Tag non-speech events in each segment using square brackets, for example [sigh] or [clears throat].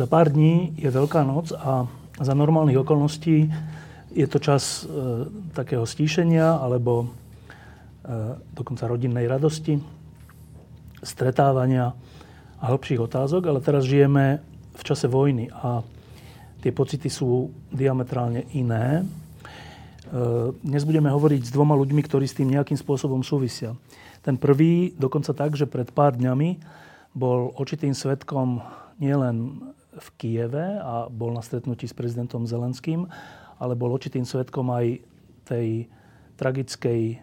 Za pár dní je Veľká noc a za normálnych okolností je to čas e, takého stíšenia alebo e, dokonca rodinnej radosti, stretávania a hĺbších otázok, ale teraz žijeme v čase vojny a tie pocity sú diametrálne iné. E, dnes budeme hovoriť s dvoma ľuďmi, ktorí s tým nejakým spôsobom súvisia. Ten prvý dokonca tak, že pred pár dňami bol očitým svetkom nielen v Kieve a bol na stretnutí s prezidentom Zelenským, ale bol očitým svetkom aj tej tragickej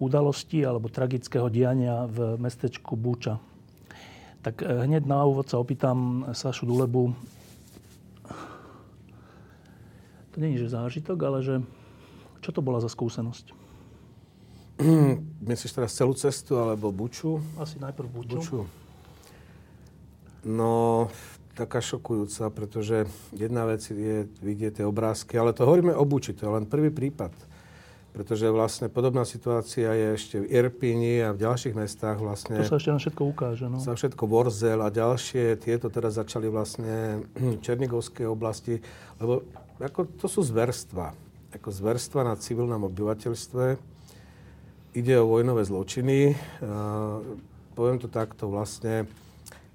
udalosti alebo tragického diania v mestečku Búča. Tak eh, hneď na úvod sa opýtam Sašu Dulebu. To nie je že zážitok, ale že čo to bola za skúsenosť? Myslíš teraz celú cestu alebo Buču? Asi najprv Buču. Buču. No, taká šokujúca, pretože jedna vec je vidieť tie obrázky, ale to hovoríme o Buči, to je len prvý prípad. Pretože vlastne podobná situácia je ešte v Irpini a v ďalších mestách vlastne. To sa ešte na všetko ukáže, no. Sa všetko Vorzel a ďalšie, tieto teraz začali vlastne [clears throat] v Černigovskej oblasti, lebo ako, to sú zverstva. Ako zverstva na civilnom obyvateľstve. Ide o vojnové zločiny. Uh, poviem to takto, vlastne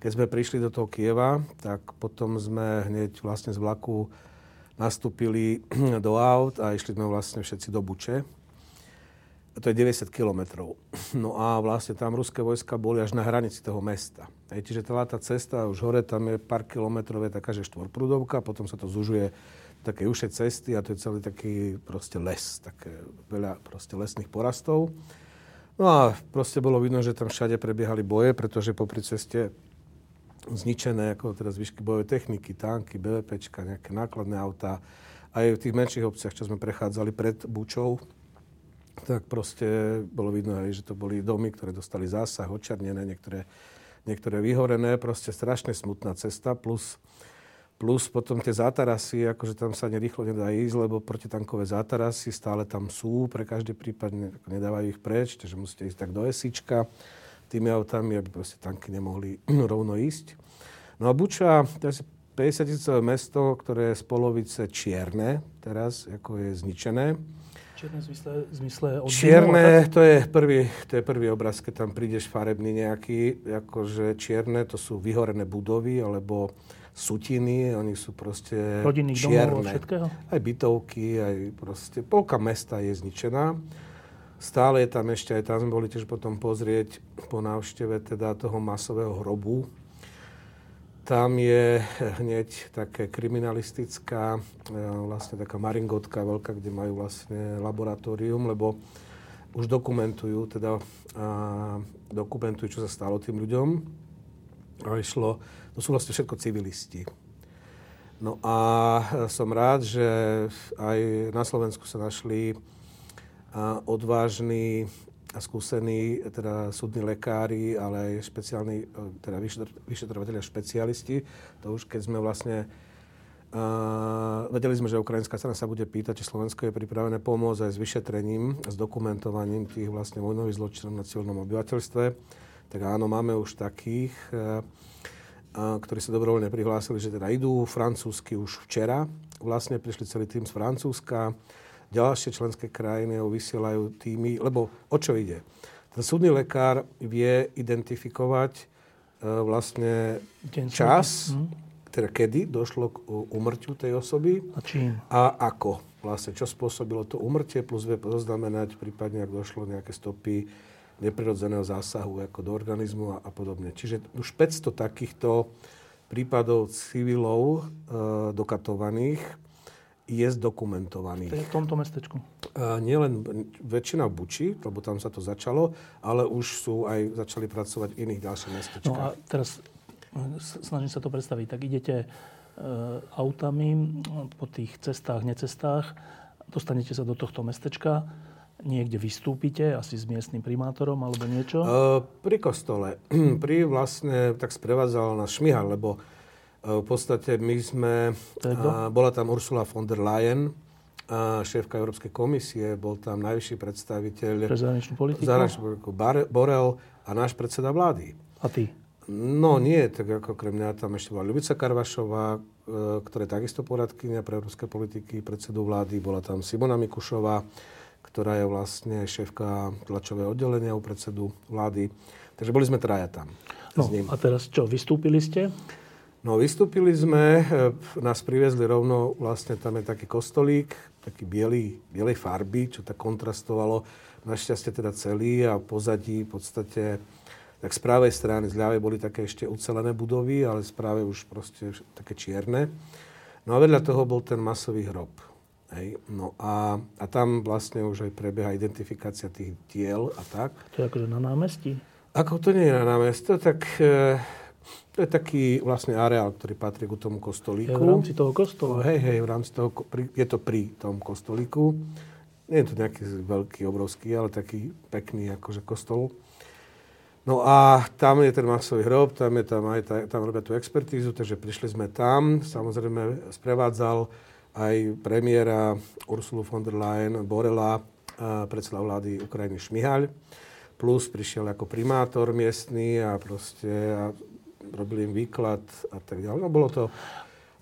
keď sme prišli do toho Kieva, tak potom sme hneď vlastne z vlaku nastúpili [clears throat] do aut a išli sme vlastne všetci do Buče. To je 90 kilometrov. [clears throat] No a vlastne tam ruské vojska boli až na hranici toho mesta. Hej, čiže celá tá cesta už hore, tam je pár kilometrov, je taká, že štvorprúdovka, potom sa to zužuje také ušie cesty a to je celý taký proste les, také veľa proste lesných porastov. No a proste bolo vidno, že tam všade prebiehali boje, pretože popri ceste zničené ako teraz výšky bojovej techniky, tanky, BVPčka, nejaké nákladné autá. Aj v tých menších obciach, čo sme prechádzali pred Bučou, tak proste bolo vidno aj, že to boli domy, ktoré dostali zásah, očarnené, niektoré, niektoré vyhorené, proste strašne smutná cesta, plus, plus potom tie zátarasy, akože tam sa nerýchlo nedá ísť, lebo protitankové zátarasy stále tam sú, pre každý prípad nedávajú ich preč, takže musíte ísť tak do esička tými autami, aby proste tanky nemohli [clears throat] rovno ísť. No a Buča, to je 50 tisícové mesto, ktoré je z polovice čierne, teraz ako je zničené. Čierne zmysle, zmysle Čierne, to je, prvý, to je prvý obraz, keď tam prídeš farebný nejaký, akože čierne, to sú vyhorené budovy, alebo sutiny, oni sú proste Rodinných čierne. domov, všetkého? Aj bytovky, aj proste, polka mesta je zničená. Stále je tam ešte, aj tam sme boli tiež potom pozrieť po návšteve teda toho masového hrobu. Tam je hneď také kriminalistická, e, vlastne taká maringotka veľká, kde majú vlastne laboratórium, lebo už dokumentujú, teda a dokumentujú, čo sa stalo tým ľuďom. A išlo, to sú vlastne všetko civilisti. No a som rád, že aj na Slovensku sa našli odvážni a skúsení teda súdni lekári, ale aj špeciálni e, teda vyšetrovateľia špecialisti. To už keď sme vlastne Uh, vedeli sme, že ukrajinská strana sa bude pýtať, či Slovensko je pripravené pomôcť aj s vyšetrením, s dokumentovaním tých vlastne vojnových zločinov na civilnom obyvateľstve. Tak áno, máme už takých, uh, uh, ktorí sa dobrovoľne prihlásili, že teda idú francúzsky už včera. Vlastne prišli celý tým z Francúzska ďalšie členské krajiny ho vysielajú tými, lebo o čo ide? Ten súdny lekár vie identifikovať uh, vlastne Deň čas, hm. teda kedy došlo k umrťu tej osoby a, čím? a ako. Vlastne, čo spôsobilo to umrtie, plus vie poznamenať prípadne, ak došlo nejaké stopy neprirodzeného zásahu ako do organizmu a, a podobne. Čiže už 500 takýchto prípadov civilov e, dokatovaných je zdokumentovaný. V tomto mestečku? Uh, nielen väčšina v Buči, lebo tam sa to začalo, ale už sú aj začali pracovať v iných ďalších mestečkách. No a teraz snažím sa to predstaviť. Tak idete uh, autami po tých cestách, necestách, dostanete sa do tohto mestečka, niekde vystúpite, asi s miestnym primátorom alebo niečo? Pri kostole. [clears throat] pri vlastne, tak sprevádzal nás Šmihal, lebo v podstate my sme... A, bola tam Ursula von der Leyen, a šéfka Európskej komisie, bol tam najvyšší predstaviteľ... Pre zahraničnú politiku? Zahraničnú politiku Borel a náš predseda vlády. A ty? No nie, tak ako krem mňa tam ešte bola Ľubica Karvašová, e, ktorá je takisto poradkynia pre európske politiky, predsedu vlády. Bola tam Simona Mikušová, ktorá je vlastne šéfka tlačového oddelenia u predsedu vlády. Takže boli sme traja tam. No, a teraz čo, vystúpili ste? No vystúpili sme, e, nás priviezli rovno, vlastne tam je taký kostolík, taký bielý, bielej farby, čo tak kontrastovalo. Našťastie teda celý a pozadí v podstate, tak z pravej strany, z ľavej boli také ešte ucelené budovy, ale z pravej už proste také čierne. No a vedľa toho bol ten masový hrob. Hej. No a, a tam vlastne už aj prebieha identifikácia tých diel a tak. To je akože na námestí? Ako to nie je na námestí, tak e, to je taký vlastne areál, ktorý patrí k tomu kostolíku. Je v rámci toho kostola? Hej, hej, v rámci toho, je to pri tom kostolíku. Nie je to nejaký veľký, obrovský, ale taký pekný akože kostol. No a tam je ten masový hrob, tam, je, tam, aj, tam robia tú expertízu, takže prišli sme tam. Samozrejme sprevádzal aj premiéra Ursulu von der Leyen, Borela, predseda vlády Ukrajiny Šmihaľ. Plus prišiel ako primátor miestny a proste a robili im výklad a tak ďalej. No bolo to,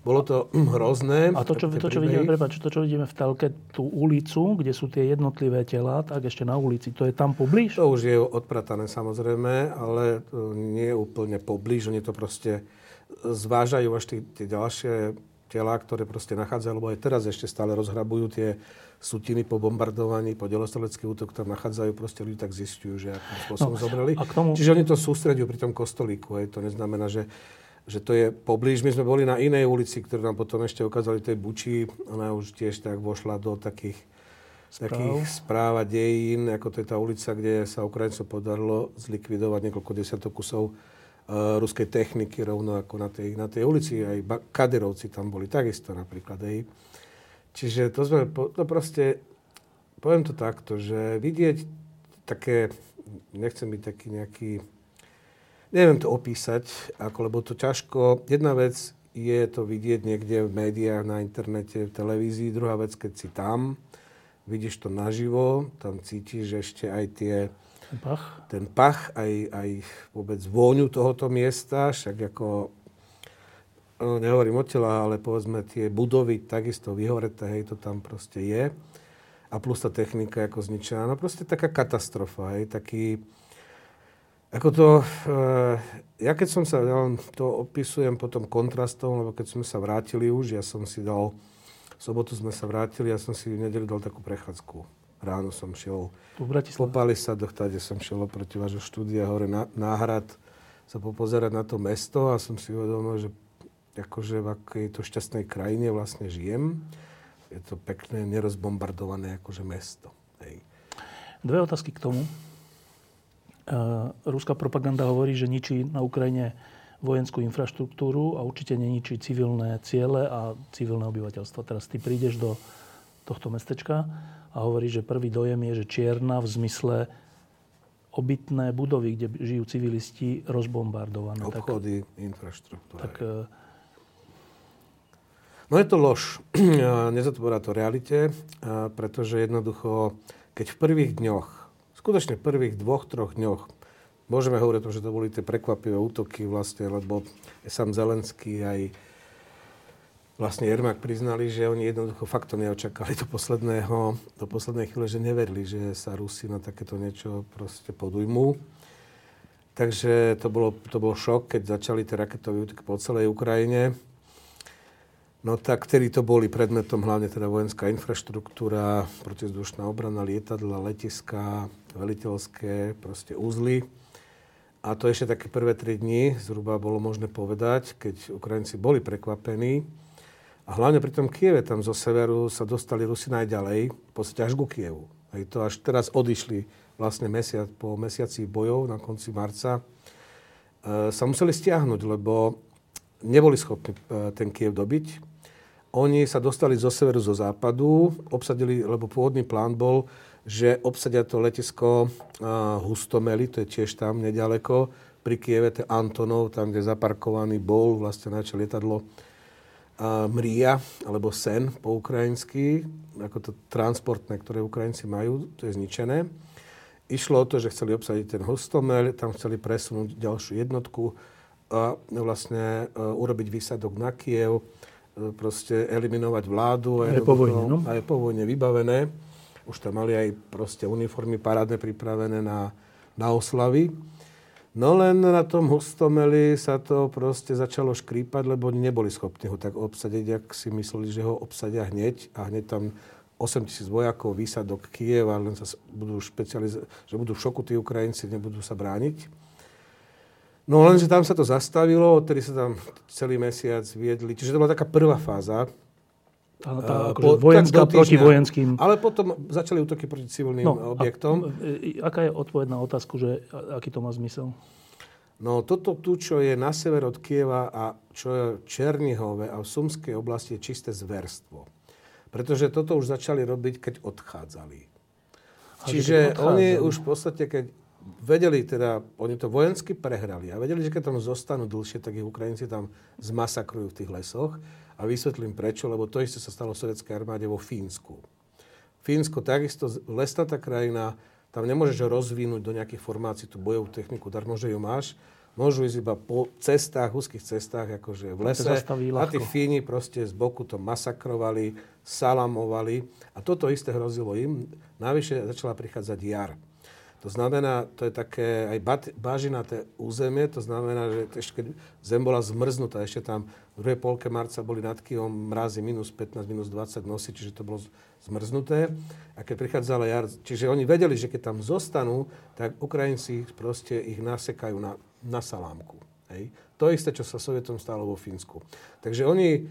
bolo to [clears throat] hrozné. A to, čo, to, čo vidíme, prepáč, to, čo vidíme v telke, tú ulicu, kde sú tie jednotlivé tela, tak ešte na ulici, to je tam poblíž? To už je odpratané samozrejme, ale nie je úplne poblíž. Oni to proste zvážajú až tie, tie ďalšie tela, ktoré proste nachádzajú, lebo aj teraz ešte stále rozhrabujú tie sutiny po bombardovaní, po delostrelecký útok tam nachádzajú, proste ľudí tak zistujú, že akým spôsobom no, zobrali. A k tomu... Čiže oni to sústredujú pri tom kostolíku. Hej. To neznamená, že, že to je poblíž. My sme boli na inej ulici, ktorú nám potom ešte ukázali tej Buči. Ona už tiež tak vošla do takých Správ. takých správ a dejín, ako to je tá ulica, kde sa Ukrajincom podarilo zlikvidovať niekoľko desiatok kusov uh, ruskej techniky rovno ako na tej, na tej ulici. Aj Kaderovci tam boli takisto napríklad. Hej. Čiže to sme, to proste, poviem to takto, že vidieť také, nechcem byť taký nejaký, neviem to opísať, ako, lebo to ťažko, jedna vec je to vidieť niekde v médiách, na internete, v televízii, druhá vec, keď si tam, vidíš to naživo, tam cítiš ešte aj tie, ten pach, ten pach aj, aj vôbec vôňu tohoto miesta, však ako nehovorím o tela, ale povedzme tie budovy takisto vyhoreté, hej, to tam proste je. A plus tá technika ako zničená. No proste taká katastrofa, hej, taký... Ako to, e, ja keď som sa, ja to opisujem potom kontrastom, lebo keď sme sa vrátili už, ja som si dal, v sobotu sme sa vrátili, ja som si v nedelu dal takú prechádzku. Ráno som šiel po Palisadoch, kde som šiel oproti vášho štúdia hore na, náhrad sa popozerať na to mesto a som si uvedomil, že akože v akej to šťastnej krajine vlastne žijem. Je to pekné, nerozbombardované akože mesto. Hej. Dve otázky k tomu. Uh, ruská propaganda hovorí, že ničí na Ukrajine vojenskú infraštruktúru a určite neničí civilné ciele a civilné obyvateľstvo. Teraz ty prídeš do tohto mestečka a hovorí, že prvý dojem je, že čierna v zmysle obytné budovy, kde žijú civilisti, rozbombardované. Obchody, tak, infraštruktúra. Tak No je to lož. [clears throat] Nezodpovedá to realite, pretože jednoducho, keď v prvých dňoch, skutočne v prvých dvoch, troch dňoch, môžeme hovoriť o tom, že to boli tie prekvapivé útoky vlastne, lebo sám Zelenský aj vlastne Jermak priznali, že oni jednoducho fakt to neočakali do posledného, do poslednej chvíle, že neverili, že sa Rusi na takéto niečo proste podujmú. Takže to bolo, to bol šok, keď začali tie raketové útoky po celej Ukrajine. No tak vtedy to boli predmetom hlavne teda vojenská infraštruktúra, protizdušná obrana, lietadla, letiska, veliteľské, proste úzly. A to ešte také prvé tri dni, zhruba bolo možné povedať, keď Ukrajinci boli prekvapení. A hlavne pri tom Kieve, tam zo severu sa dostali Rusi najďalej, v podstate až ku Kievu. Hej, to až teraz odišli vlastne mesiac, po mesiaci bojov na konci marca, e, sa museli stiahnuť, lebo neboli schopní e, ten Kiev dobiť. Oni sa dostali zo severu, zo západu, obsadili, lebo pôvodný plán bol, že obsadia to letisko Hustomeli, to je tiež tam nedaleko, pri Kieve, to Antonov, tam, kde zaparkovaný bol vlastne najväčšie lietadlo Mria, alebo Sen po ukrajinsky, ako to transportné, ktoré Ukrajinci majú, to je zničené. Išlo o to, že chceli obsadiť ten Hostomel, tam chceli presunúť ďalšiu jednotku a vlastne e, urobiť výsadok na Kiev, proste eliminovať vládu. Aj po vojne, no? Aj po vojne vybavené. Už tam mali aj proste uniformy parádne pripravené na, na oslavy. No len na tom hustomeli sa to proste začalo škrípať, lebo oni neboli schopní ho tak obsadiť, ak si mysleli, že ho obsadia hneď a hneď tam 8 tisíc vojakov, výsadok Kieva, len sa budú špecializovať, že budú v šoku tí Ukrajinci, nebudú sa brániť. No lenže tam sa to zastavilo, odtedy sa tam celý mesiac viedli. Čiže to bola taká prvá fáza tá, tá, akože po, vojenská proti vojenským. Ale potom začali útoky proti civilným no, objektom. A, aká je odpoveď na otázku, že aký to má zmysel? No toto tu, čo je na sever od Kieva a čo je v Černihove a v Sumskej oblasti je čisté zverstvo. Pretože toto už začali robiť, keď odchádzali. A Čiže oni už v podstate, keď vedeli teda, oni to vojensky prehrali a vedeli, že keď tam zostanú dlhšie, tak ich Ukrajinci tam zmasakrujú v tých lesoch. A vysvetlím prečo, lebo to isté sa stalo v sovietskej armáde vo Fínsku. Fínsko takisto, lesnatá krajina, tam nemôžeš rozvinúť do nejakých formácií, tú bojovú techniku, dar môže ju máš, môžu ísť iba po cestách, úzkých cestách, akože v lese. A tí Fíni proste z boku to masakrovali, salamovali. A toto isté hrozilo im. Navyše začala prichádzať jar. To znamená, to je také aj bažinaté územie, to znamená, že ešte keď zem bola zmrznutá, ešte tam v druhej polke marca boli nad Kyjom mrazy minus 15, minus 20 nosy, čiže to bolo zmrznuté. A keď prichádzala jar, čiže oni vedeli, že keď tam zostanú, tak Ukrajinci proste ich nasekajú na, na salámku. Hej. To isté, čo sa Sovietom stalo vo Fínsku. Takže oni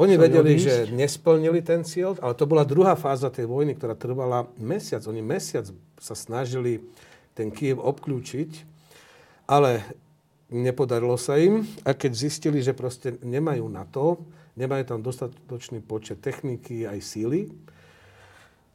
oni vedeli, že nesplnili ten cieľ, ale to bola druhá fáza tej vojny, ktorá trvala mesiac. Oni mesiac sa snažili ten Kiev obklúčiť, ale nepodarilo sa im. A keď zistili, že proste nemajú na to, nemajú tam dostatočný počet techniky aj síly,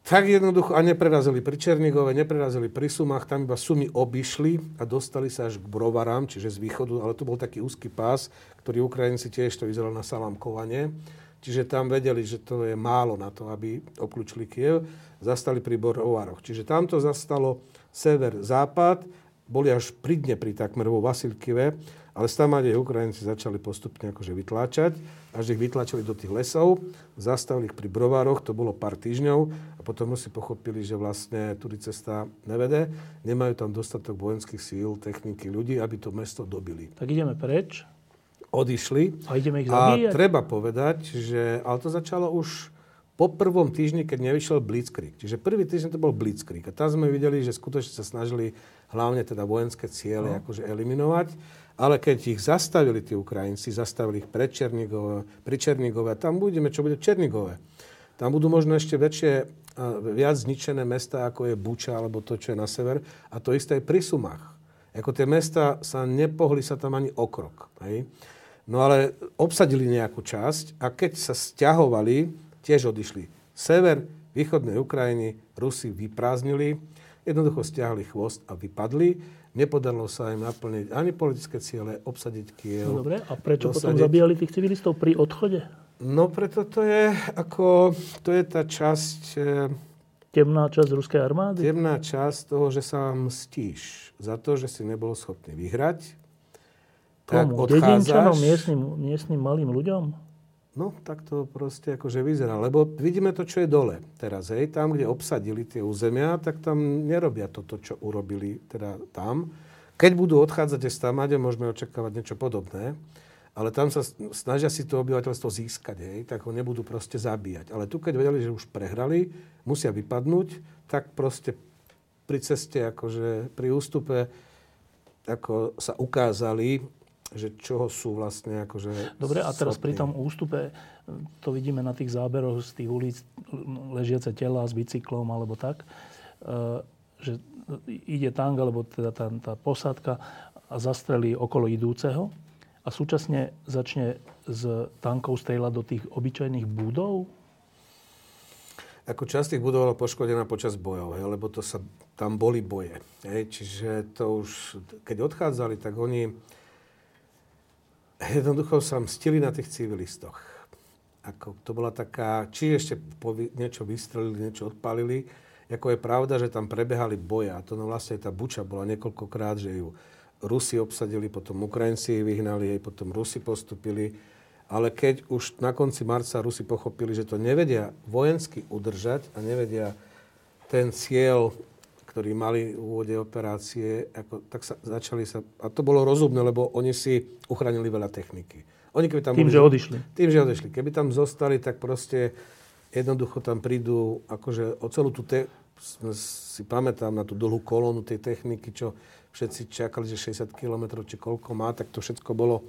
tak jednoducho, a neprerazili pri Černigove, neprerazili pri Sumách, tam iba Sumy obišli a dostali sa až k Brovarám, čiže z východu, ale to bol taký úzky pás, ktorý Ukrajinci tiež to vyzeralo na salamkovanie. Čiže tam vedeli, že to je málo na to, aby obklúčili Kiev. Zastali pri Borovaroch. Čiže tam to zastalo sever, západ, boli až pri dne pri takmer vo Vasilkive, ale stamade Ukrajinci začali postupne akože vytláčať, až ich vytlačili do tých lesov, zastavili ich pri Brovároch, to bolo pár týždňov a potom si pochopili, že vlastne tudy cesta nevede, nemajú tam dostatok vojenských síl, techniky, ľudí, aby to mesto dobili. Tak ideme preč. Odišli. A ideme ich zabíjať? A treba povedať, že, ale to začalo už po prvom týždni, keď nevyšiel Blitzkrieg. Čiže prvý týždeň to bol Blitzkrieg. A tam sme videli, že skutočne sa snažili hlavne teda vojenské ciele no. akože eliminovať. Ale keď ich zastavili tí Ukrajinci, zastavili ich pre Černigove, pri Černigove, tam budeme, čo bude v Černigove. Tam budú možno ešte väčšie, viac zničené mesta, ako je Buča, alebo to, čo je na sever. A to isté aj pri Sumách. Ako tie mesta sa nepohli sa tam ani okrok. Hej? No ale obsadili nejakú časť a keď sa stiahovali, tiež odišli. Sever východnej Ukrajiny Rusi vyprázdnili, jednoducho stiahli chvost a vypadli. Nepodarilo sa im naplniť ani politické ciele, obsadiť Kiev. No dobre, a prečo dosadiť... potom zabíjali tých civilistov pri odchode? No preto to je ako, to je tá časť... E, temná časť ruskej armády? Temná časť toho, že sa mstíš za to, že si nebol schopný vyhrať. Tak Komu? Dedinčanom, miestnym, miestnym malým ľuďom? No, tak to proste akože vyzerá. Lebo vidíme to, čo je dole teraz. Hej. Tam, kde obsadili tie územia, tak tam nerobia toto, čo urobili teda tam. Keď budú odchádzať z Tamade, môžeme očakávať niečo podobné. Ale tam sa snažia si to obyvateľstvo získať, hej, tak ho nebudú proste zabíjať. Ale tu, keď vedeli, že už prehrali, musia vypadnúť, tak proste pri ceste, akože pri ústupe, ako sa ukázali že čoho sú vlastne akože Dobre, a teraz pri tom ústupe, to vidíme na tých záberoch z tých ulic, ležiace tela s bicyklom alebo tak, e, že ide tank, alebo teda tá, tá posádka a zastrelí okolo idúceho a súčasne začne z tankov strieľať do tých obyčajných budov? Ako časť tých budov bola poškodená počas bojov, hej, lebo to sa, tam boli boje. Hej, čiže to už, keď odchádzali, tak oni jednoducho sa mstili na tých civilistoch. Ako to bola taká, či ešte povy, niečo vystrelili, niečo odpalili, ako je pravda, že tam prebehali boje a to no vlastne tá buča bola niekoľkokrát, že ju Rusi obsadili, potom Ukrajinci vyhnali, jej potom Rusi postupili. Ale keď už na konci marca Rusi pochopili, že to nevedia vojensky udržať a nevedia ten cieľ ktorí mali v úvode operácie, ako, tak sa začali sa... A to bolo rozumné, lebo oni si uchránili veľa techniky. Oni keby tam tým, boli, že odišli. Tým, že odišli. Keby tam zostali, tak proste jednoducho tam prídu, akože o celú tú... Te, si pamätám na tú dlhú kolónu tej techniky, čo všetci čakali, že 60 km či koľko má, tak to všetko bolo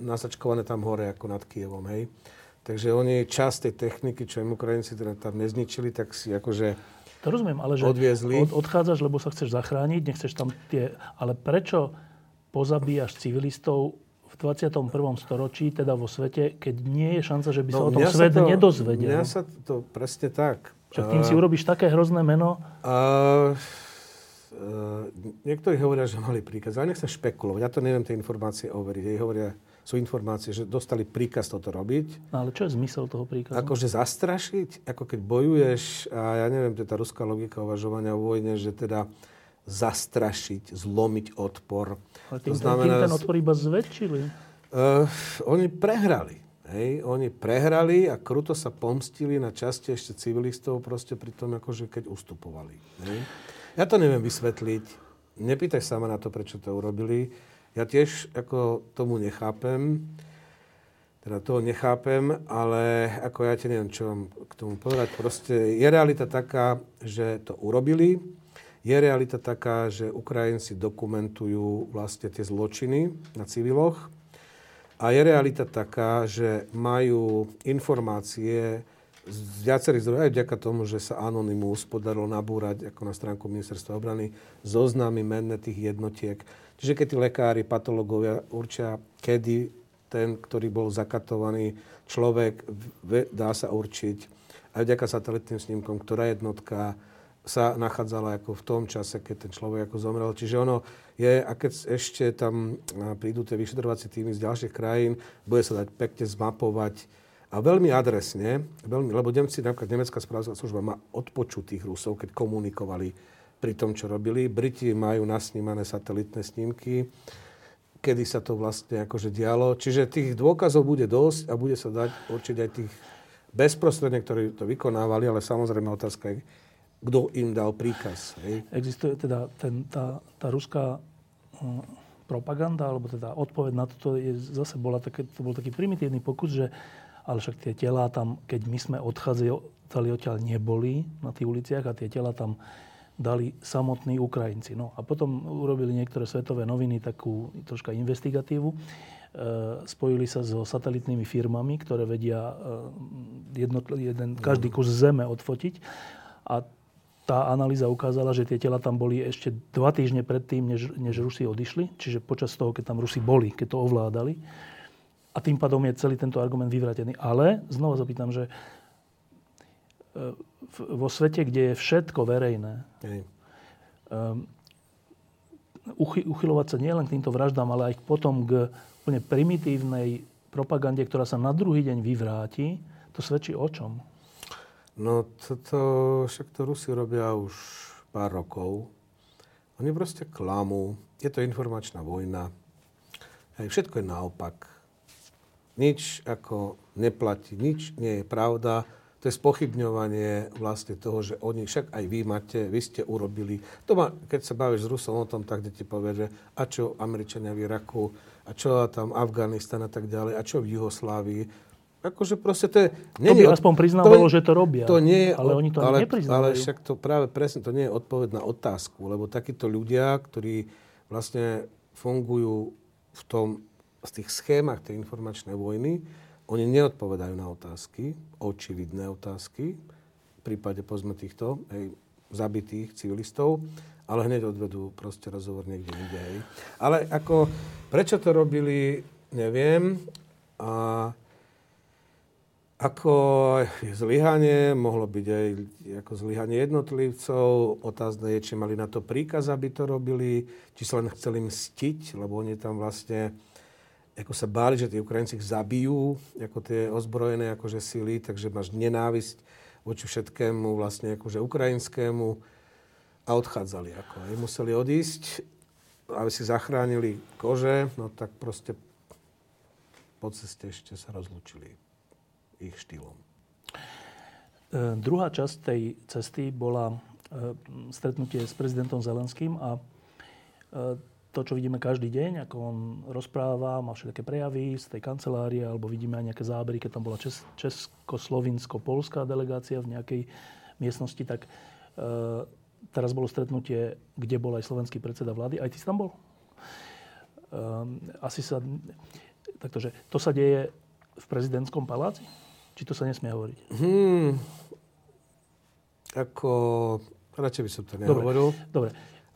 nasačkované tam hore, ako nad Kievom, hej. Takže oni časť tej techniky, čo im Ukrajinci teda tam nezničili, tak si akože to rozumiem, ale že odviezli. Od, odchádzaš, lebo sa chceš zachrániť, nechceš tam tie... Ale prečo pozabíjaš civilistov v 21. storočí, teda vo svete, keď nie je šanca, že by sa no, o tom svet to, nedozvedel? Mňa sa to presne tak. Však tým uh, si urobíš také hrozné meno. Uh, uh, niektorí hovoria, že mali príkaz, ale nechcem špekulovať. Ja to neviem tie informácie overiť. Jej hovoria, sú informácie, že dostali príkaz toto robiť. No ale čo je zmysel toho príkazu? Akože zastrašiť, ako keď bojuješ, a ja neviem, to je tá ruská logika uvažovania o vojne, že teda zastrašiť, zlomiť odpor. Ale tým, to znamená, tým ten odpor iba zväčšili. Uh, oni prehrali. Hej, oni prehrali a kruto sa pomstili na časti ešte civilistov proste pri tom, akože keď ustupovali. Hej. Ja to neviem vysvetliť. Nepýtaj sa ma na to, prečo to urobili. Ja tiež ako tomu nechápem, teda toho nechápem, ale ako ja ti neviem, čo vám k tomu povedať. Proste je realita taká, že to urobili. Je realita taká, že Ukrajinci dokumentujú vlastne tie zločiny na civiloch. A je realita taká, že majú informácie z viacerých zdrojov, aj vďaka tomu, že sa Anonymous podarilo nabúrať ako na stránku Ministerstva obrany zoznamy menné tých jednotiek Čiže keď tí lekári, patológovia určia, kedy ten, ktorý bol zakatovaný človek, dá sa určiť aj vďaka satelitným snímkom, ktorá jednotka sa nachádzala ako v tom čase, keď ten človek ako zomrel. Čiže ono je, a keď ešte tam prídu tie vyšetrovacie týmy z ďalších krajín, bude sa dať pekne zmapovať a veľmi adresne, veľmi, lebo Nemci, napríklad nemecká správna služba má odpočutých Rusov, keď komunikovali pri tom, čo robili. Briti majú nasnímané satelitné snímky, kedy sa to vlastne akože dialo. Čiže tých dôkazov bude dosť a bude sa dať určiť aj tých bezprostredne, ktorí to vykonávali, ale samozrejme otázka je, kto im dal príkaz. Hej? Existuje teda ten, tá, tá ruská hm, propaganda, alebo teda odpoveď na toto je, zase bola také, to bol taký primitívny pokus, že ale však tie telá tam, keď my sme odchádzali odtiaľ neboli na tých uliciach a tie tela tam dali samotní Ukrajinci. No a potom urobili niektoré svetové noviny takú troška investigatívu. E, spojili sa so satelitnými firmami, ktoré vedia e, jedno, jeden, každý kus zeme odfotiť. A tá analýza ukázala, že tie tela tam boli ešte dva týždne predtým, než, než Rusi odišli. Čiže počas toho, keď tam Rusi boli, keď to ovládali. A tým pádom je celý tento argument vyvratený. Ale znova zapýtam, že vo svete, kde je všetko verejné, um, uchy, uchylovať sa nielen k týmto vraždám, ale aj potom k úplne primitívnej propagande, ktorá sa na druhý deň vyvráti, to svedčí o čom? No toto, však to Rusi robia už pár rokov. Oni proste klamú. Je to informačná vojna. Hej, všetko je naopak. Nič ako neplatí, nič nie je pravda to je spochybňovanie vlastne toho, že oni, však aj vy máte, vy ste urobili. To má, keď sa bavíš s Rusom o tom, tak ti povie, že a čo Američania v Iraku, a čo tam Afganistan a tak ďalej, a čo v Juhoslávii. Akože proste to je... Nie to by aspoň priznávalo, to, že to robia. To nie ale oni to ale, nepriznávajú. Ale však to práve presne, to nie je odpoveď na otázku, lebo takíto ľudia, ktorí vlastne fungujú v tom, z tých schémach tej informačnej vojny, oni neodpovedajú na otázky, očividné otázky, v prípade povedzme týchto hej, zabitých civilistov, ale hneď odvedú proste rozhovor niekde inde. Ale ako, prečo to robili, neviem. A ako zlyhanie, mohlo byť aj ako zlyhanie jednotlivcov. Otázne je, či mali na to príkaz, aby to robili, či sa len chceli mstiť, lebo oni tam vlastne ako sa báli, že tí Ukrajinci ich zabijú, ako tie ozbrojené akože sily, takže máš nenávisť voči všetkému vlastne akože ukrajinskému a odchádzali. Ako, aj museli odísť, aby si zachránili kože, no tak proste po ceste ešte sa rozlúčili ich štýlom. E, druhá časť tej cesty bola e, stretnutie s prezidentom Zelenským a e, to, čo vidíme každý deň, ako on rozpráva, má všetké prejavy z tej kancelárie, alebo vidíme aj nejaké zábery, keď tam bola Čes- Česko-Slovinsko-Polská delegácia v nejakej miestnosti, tak e, teraz bolo stretnutie, kde bol aj slovenský predseda vlády. Aj ty si tam bol? E, asi sa... Taktože to sa deje v prezidentskom paláci? Či to sa nesmie hovoriť? Hmm. Ako... Radšej by som to nehovoril. Dobre. Dobre.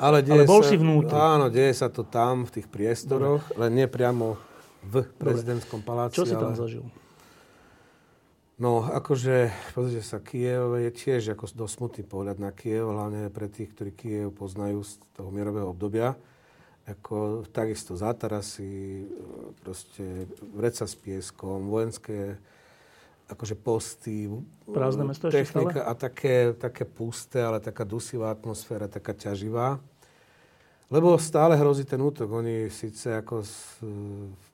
Ale, Ale bol sa, si vnútri. Áno, deje sa to tam, v tých priestoroch, Dobre. len nie priamo v prezidentskom paláci. Čo si tam ale... zažil? No, akože, pozrite sa, Kiev je tiež ako dosť smutný pohľad na Kiev, hlavne pre tých, ktorí Kiev poznajú z toho mierového obdobia. Ako takisto zátarasy, proste vreca s pieskom, vojenské akože posty, Prázdne mesto technika a také, také pusté, ale taká dusivá atmosféra, taká ťaživá. Lebo stále hrozí ten útok. Oni síce ako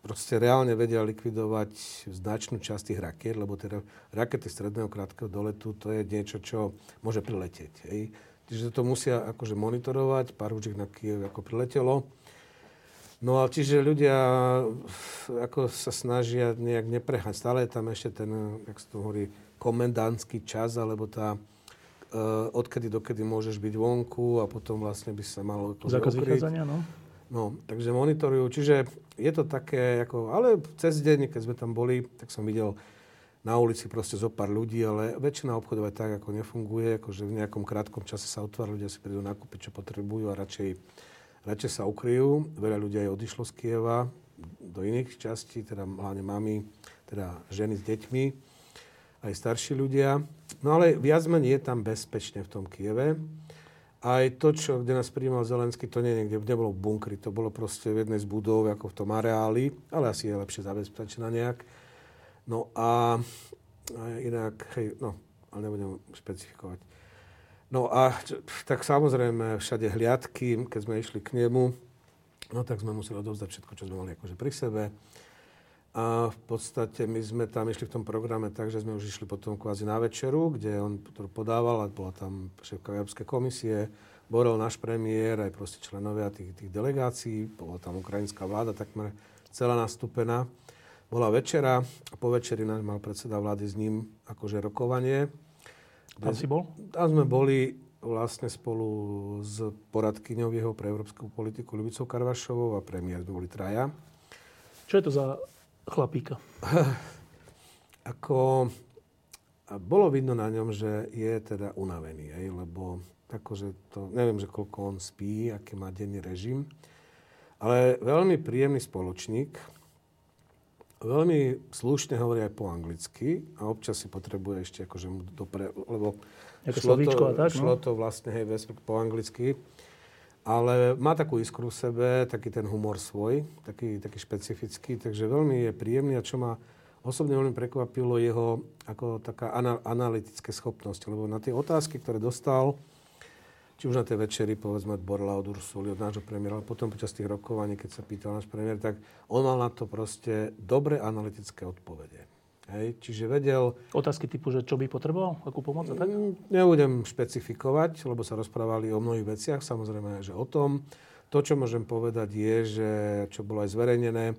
proste reálne vedia likvidovať značnú časť tých rakiet, lebo teda rakety stredného krátkeho doletu to je niečo, čo môže priletieť. Hej. Čiže to musia akože monitorovať. Pár na Kiev ako priletelo. No a čiže ľudia ako sa snažia nejak neprehať. Stále je tam ešte ten, jak sa to hovorí, komendánsky čas, alebo tá uh, odkedy dokedy môžeš byť vonku a potom vlastne by sa malo to Zákaz vychádzania, no. No, takže monitorujú. Čiže je to také, ako, ale cez deň, keď sme tam boli, tak som videl na ulici proste zo pár ľudí, ale väčšina obchodov aj tak ako nefunguje, akože v nejakom krátkom čase sa otvára, ľudia si prídu nakúpiť, čo potrebujú a radšej radšej sa ukryjú. Veľa ľudí aj odišlo z Kieva do iných častí, teda hlavne mami, teda ženy s deťmi, aj starší ľudia. No ale viac menej je tam bezpečne v tom Kieve. Aj to, čo, kde nás prijímal Zelenský, to nie niekde, nebolo v bunkri, to bolo proste v jednej z budov, ako v tom areáli, ale asi je lepšie zabezpečená nejak. No a, a inak, hej, no, ale nebudem špecifikovať. No a tak samozrejme všade hliadky, keď sme išli k nemu, no tak sme museli odovzdať všetko, čo sme mali akože pri sebe. A v podstate my sme tam išli v tom programe tak, že sme už išli potom kvázi na večeru, kde on to podával a bola tam šéfka Európskej komisie, Borel náš premiér, aj proste členovia tých, tých delegácií, bola tam ukrajinská vláda takmer celá nastúpená. Bola večera a po večeri nás mal predseda vlády s ním akože rokovanie tam si bol? Tam sme boli vlastne spolu s poradkyňou jeho pre európsku politiku Ľubicou Karvašovou a premiér sme boli traja. Čo je to za chlapíka? [laughs] Ako, bolo vidno na ňom, že je teda unavený, hej, lebo akože to, neviem, že koľko on spí, aký má denný režim, ale veľmi príjemný spoločník, veľmi slušne hovorí aj po anglicky a občas si potrebuje ešte akože mu dopre, lebo šlo to, a tak, šlo no? to vlastne hej, po anglicky. Ale má takú iskru v sebe, taký ten humor svoj, taký, taký špecifický, takže veľmi je príjemný a čo ma osobne veľmi prekvapilo jeho ako taká analytické schopnosti, lebo na tie otázky, ktoré dostal, či už na tej večeri, povedzme, od Borla, od Ursuly, od nášho premiéra, ale potom počas tých rokovaní, keď sa pýtal náš premiér, tak on mal na to proste dobre analytické odpovede. Hej, čiže vedel... Otázky typu, že čo by potreboval, akú pomoc a tak? Mm, nebudem špecifikovať, lebo sa rozprávali o mnohých veciach, samozrejme, že o tom. To, čo môžem povedať, je, že čo bolo aj zverejnené,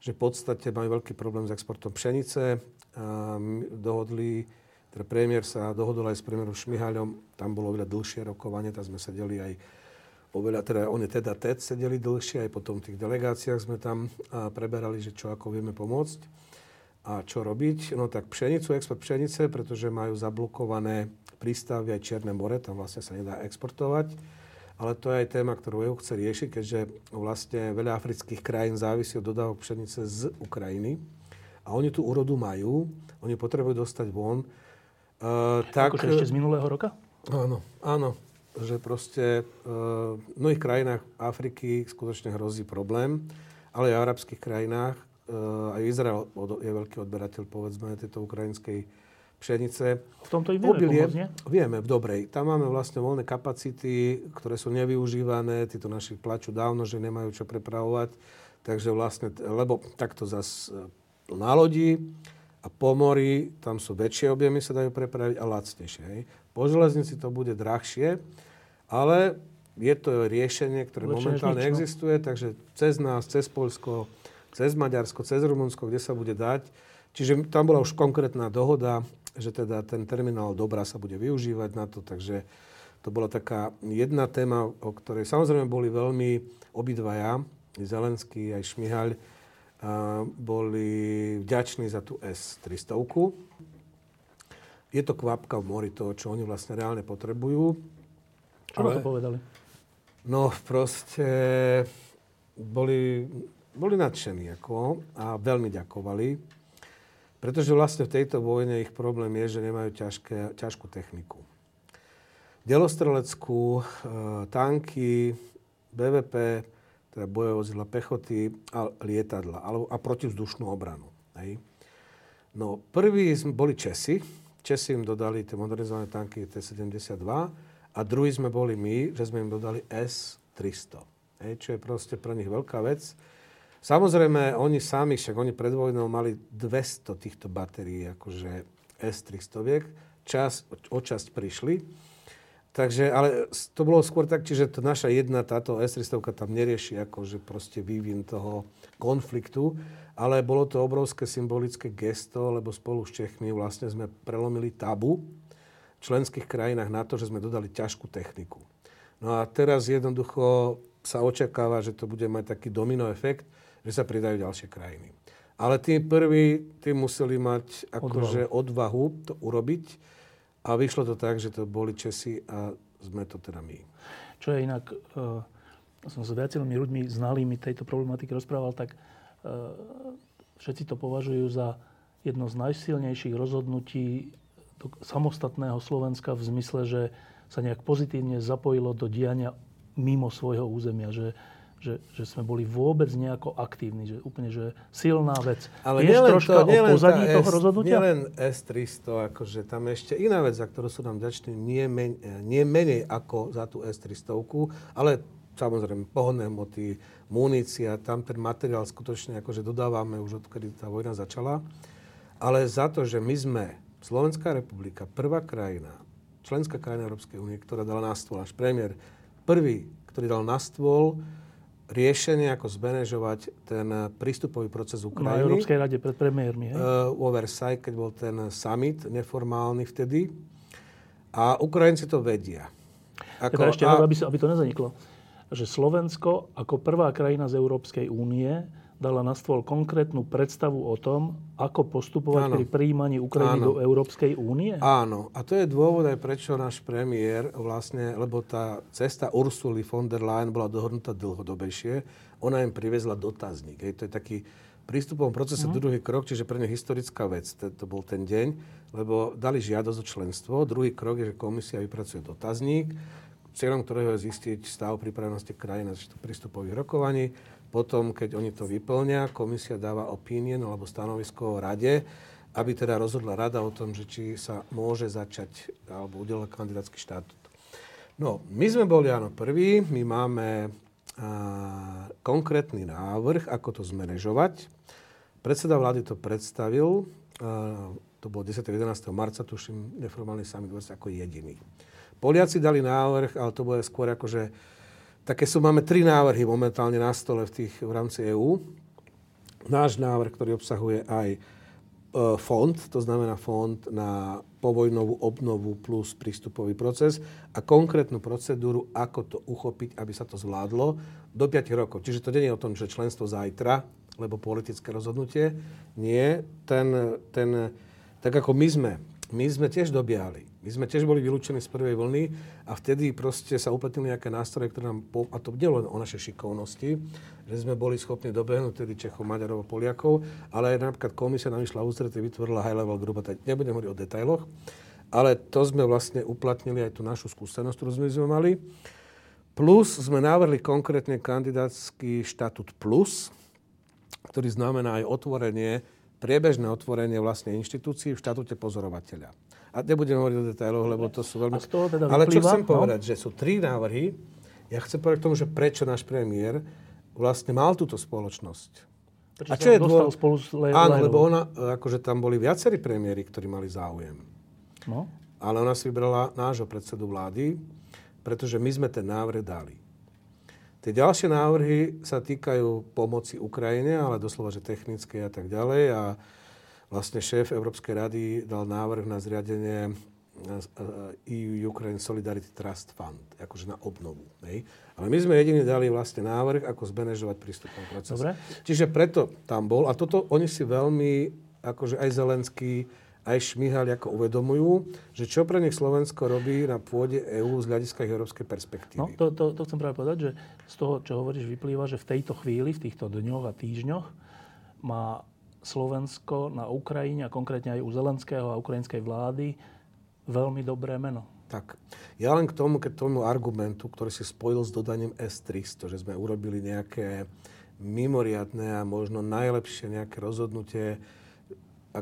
že v podstate majú veľký problém s exportom pšenice. A dohodli teda premiér sa dohodol aj s premiérom Šmihaľom, tam bolo oveľa dlhšie rokovanie, tam sme sedeli aj oveľa, teda oni teda TED sedeli dlhšie, aj potom v tých delegáciách sme tam preberali, že čo ako vieme pomôcť a čo robiť. No tak pšenicu, export pšenice, pretože majú zablokované prístavy aj Čierne more, tam vlastne sa nedá exportovať. Ale to je aj téma, ktorú EU chce riešiť, keďže vlastne veľa afrických krajín závisí od dodávok pšenice z Ukrajiny. A oni tú úrodu majú, oni potrebujú dostať von. Uh, tak, akože ešte z minulého roka? Áno, áno že proste uh, v mnohých krajinách Afriky skutočne hrozí problém, ale aj v arabských krajinách, aj Izrael je veľký odberateľ, povedzme, tejto ukrajinskej pšenice. V tomto im vieme Obilie, pomôcť, nie? Vieme, v dobrej. Tam máme vlastne voľné kapacity, ktoré sú nevyužívané. Títo naši plačú dávno, že nemajú čo prepravovať. Takže vlastne, lebo takto zas e, na lodi a po mori, tam sú väčšie objemy, sa dajú prepraviť a lacnejšie. Hej. Po železnici to bude drahšie, ale je to riešenie, ktoré Lepšie momentálne no. existuje, takže cez nás, cez Polsko, cez Maďarsko, cez Rumunsko, kde sa bude dať. Čiže tam bola už konkrétna dohoda, že teda ten terminál Dobra sa bude využívať na to, takže to bola taká jedna téma, o ktorej samozrejme boli veľmi obidvaja, Zelenský aj Šmihaľ, boli vďační za tú S-300. Je to kvapka v mori toho, čo oni vlastne reálne potrebujú. Čo ale, povedali? No proste boli, boli nadšení ako, a veľmi ďakovali. Pretože vlastne v tejto vojne ich problém je, že nemajú ťažké, ťažkú techniku. Delostreleckú, e, tanky, BVP, teda bojové vozidla pechoty a lietadla a protivzdušnú obranu. Hej. No, prví boli Česi. Česi im dodali tie modernizované tanky T-72 a druhý sme boli my, že sme im dodali S-300, hej, čo je proste pre nich veľká vec. Samozrejme, oni sami, však oni pred vojnou mali 200 týchto batérií, akože S-300, čas, o časť prišli. Takže, ale to bolo skôr tak, že to naša jedna, táto S-300 tam nerieši akože proste vývin toho konfliktu, ale bolo to obrovské symbolické gesto, lebo spolu s Čechmi vlastne sme prelomili tabu, členských krajinách na to, že sme dodali ťažkú techniku. No a teraz jednoducho sa očakáva, že to bude mať taký domino efekt, že sa pridajú ďalšie krajiny. Ale tí prví, tí museli mať akože odvahu to urobiť a vyšlo to tak, že to boli Česi a sme to teda my. Čo je inak, uh, som s viacerými ľuďmi znalými tejto problematiky rozprával, tak uh, všetci to považujú za jedno z najsilnejších rozhodnutí samostatného Slovenska v zmysle, že sa nejak pozitívne zapojilo do diania mimo svojho územia, že, že, že sme boli vôbec nejako aktívni, že úplne, že silná vec. Ale Vieš troška to, o pozadí toho S, rozhodnutia? Nielen S-300, akože tam ešte iná vec, za ktorú sú nám vďační, nie, men, nie menej ako za tú S-300, ale samozrejme pohonné moty, munícia, tam ten materiál skutočne akože dodávame už odkedy tá vojna začala. Ale za to, že my sme Slovenská republika, prvá krajina, členská krajina Európskej únie, ktorá dala na stôl, až premiér, prvý, ktorý dal na stôl riešenie, ako zmanéžovať ten prístupový proces Ukrajiny. Na Európskej rade pred premiérmi, hej? Uh, o Versailles, keď bol ten summit neformálny vtedy. A Ukrajinci to vedia. Ako, teda ešte, a... aby, aby to nezaniklo, že Slovensko ako prvá krajina z Európskej únie dala na stôl konkrétnu predstavu o tom, ako postupovať Áno. pri príjmaní Ukrajiny Áno. do Európskej únie? Áno. A to je dôvod aj prečo náš premiér vlastne, lebo tá cesta Ursuly von der Leyen bola dohodnutá dlhodobejšie, ona im privezla dotazník. Hej. To je taký prístupovom procese mm. druhý krok, čiže pre ne historická vec. To, to bol ten deň, lebo dali žiadosť o členstvo. Druhý krok je, že komisia vypracuje dotazník, cieľom ktorého je zistiť stav pripravenosti krajiny na prístupových rokovaní. Potom, keď oni to vyplňa, komisia dáva opinion alebo stanovisko o rade, aby teda rozhodla rada o tom, že či sa môže začať alebo udeliť kandidátsky štatút. No, my sme boli áno prví, my máme a, konkrétny návrh, ako to zmanéžovať. Predseda vlády to predstavil, a, to bolo 10. 11. marca, tuším, neformálny summit ako jediný. Poliaci dali návrh, ale to bude skôr akože Také sú, máme tri návrhy momentálne na stole v, tých, v rámci EÚ. Náš návrh, ktorý obsahuje aj fond, to znamená fond na povojnovú obnovu plus prístupový proces a konkrétnu procedúru, ako to uchopiť, aby sa to zvládlo do 5 rokov. Čiže to nie je o tom, že členstvo zajtra, lebo politické rozhodnutie. Nie, ten, ten tak ako my sme, my sme tiež dobiehali. My sme tiež boli vylúčení z prvej vlny a vtedy proste sa uplatnili nejaké nástroje, ktoré nám, po, a to len o naše šikovnosti, že sme boli schopní dobehnúť tedy Čechov, Maďarov a Poliakov, ale aj napríklad komisia nám išla ústretie, vytvorila high level group, tak nebudem hovoriť o detailoch, ale to sme vlastne uplatnili aj tú našu skúsenosť, ktorú sme, sme mali. Plus sme navrhli konkrétne kandidátsky štatút plus, ktorý znamená aj otvorenie priebežné otvorenie vlastne inštitúcií v štatúte pozorovateľa. A nebudem hovoriť o detailoch, lebo to sú veľmi... teda Ale čo chcem no? povedať, že sú tri návrhy. Ja chcem povedať k tomu, že prečo náš premiér vlastne mal túto spoločnosť. Prečo a čo je dôvod? spolu s Le- Áno, lebo ona, akože tam boli viacerí premiéry, ktorí mali záujem. No. Ale ona si vybrala nášho predsedu vlády, pretože my sme ten návrh dali. Tie ďalšie návrhy sa týkajú pomoci Ukrajine, ale doslova, že technické a tak ďalej. A vlastne šéf Európskej rady dal návrh na zriadenie EU Ukraine Solidarity Trust Fund, akože na obnovu. Hej. Ale my sme jedine dali vlastne návrh, ako zbenežovať prístupom proces. Dobre. Čiže preto tam bol. A toto oni si veľmi, akože aj Zelenský, aj Šmihali ako uvedomujú, že čo pre nich Slovensko robí na pôde EÚ z hľadiska ich európskej perspektívy. No, to, to, to chcem práve povedať, že z toho, čo hovoríš, vyplýva, že v tejto chvíli, v týchto dňoch a týždňoch má Slovensko na Ukrajine a konkrétne aj u Zelenského a ukrajinskej vlády veľmi dobré meno. Tak. Ja len k tomu, keď tomu argumentu, ktorý si spojil s dodaním S-300, že sme urobili nejaké mimoriadné a možno najlepšie nejaké rozhodnutie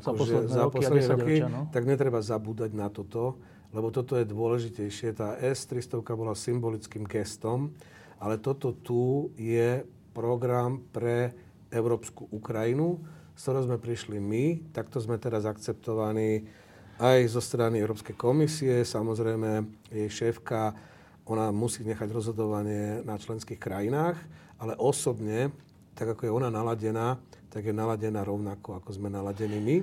akože za posledné roky, roky no? tak netreba zabúdať na toto, lebo toto je dôležitejšie. Tá S-300 bola symbolickým gestom, ale toto tu je program pre Európsku Ukrajinu, s ktorou sme prišli my, takto sme teraz akceptovaní aj zo strany Európskej komisie. Samozrejme, jej šéfka, ona musí nechať rozhodovanie na členských krajinách, ale osobne, tak ako je ona naladená, tak je naladená rovnako, ako sme naladení my.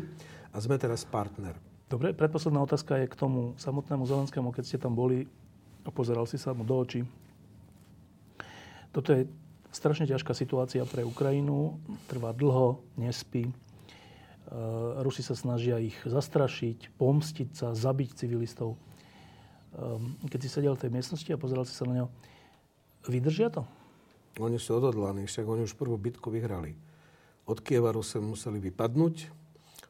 A sme teraz partner. Dobre, predposledná otázka je k tomu samotnému Zelenskému, keď ste tam boli a pozeral si sa mu do očí. Toto je strašne ťažká situácia pre Ukrajinu. Trvá dlho, nespí. E, Rusi sa snažia ich zastrašiť, pomstiť sa, zabiť civilistov. E, keď si sedel v tej miestnosti a pozeral si sa na neho, vydržia to? Oni sú odhodlaní, však oni už prvú bitku vyhrali od Kieva Rusy museli vypadnúť.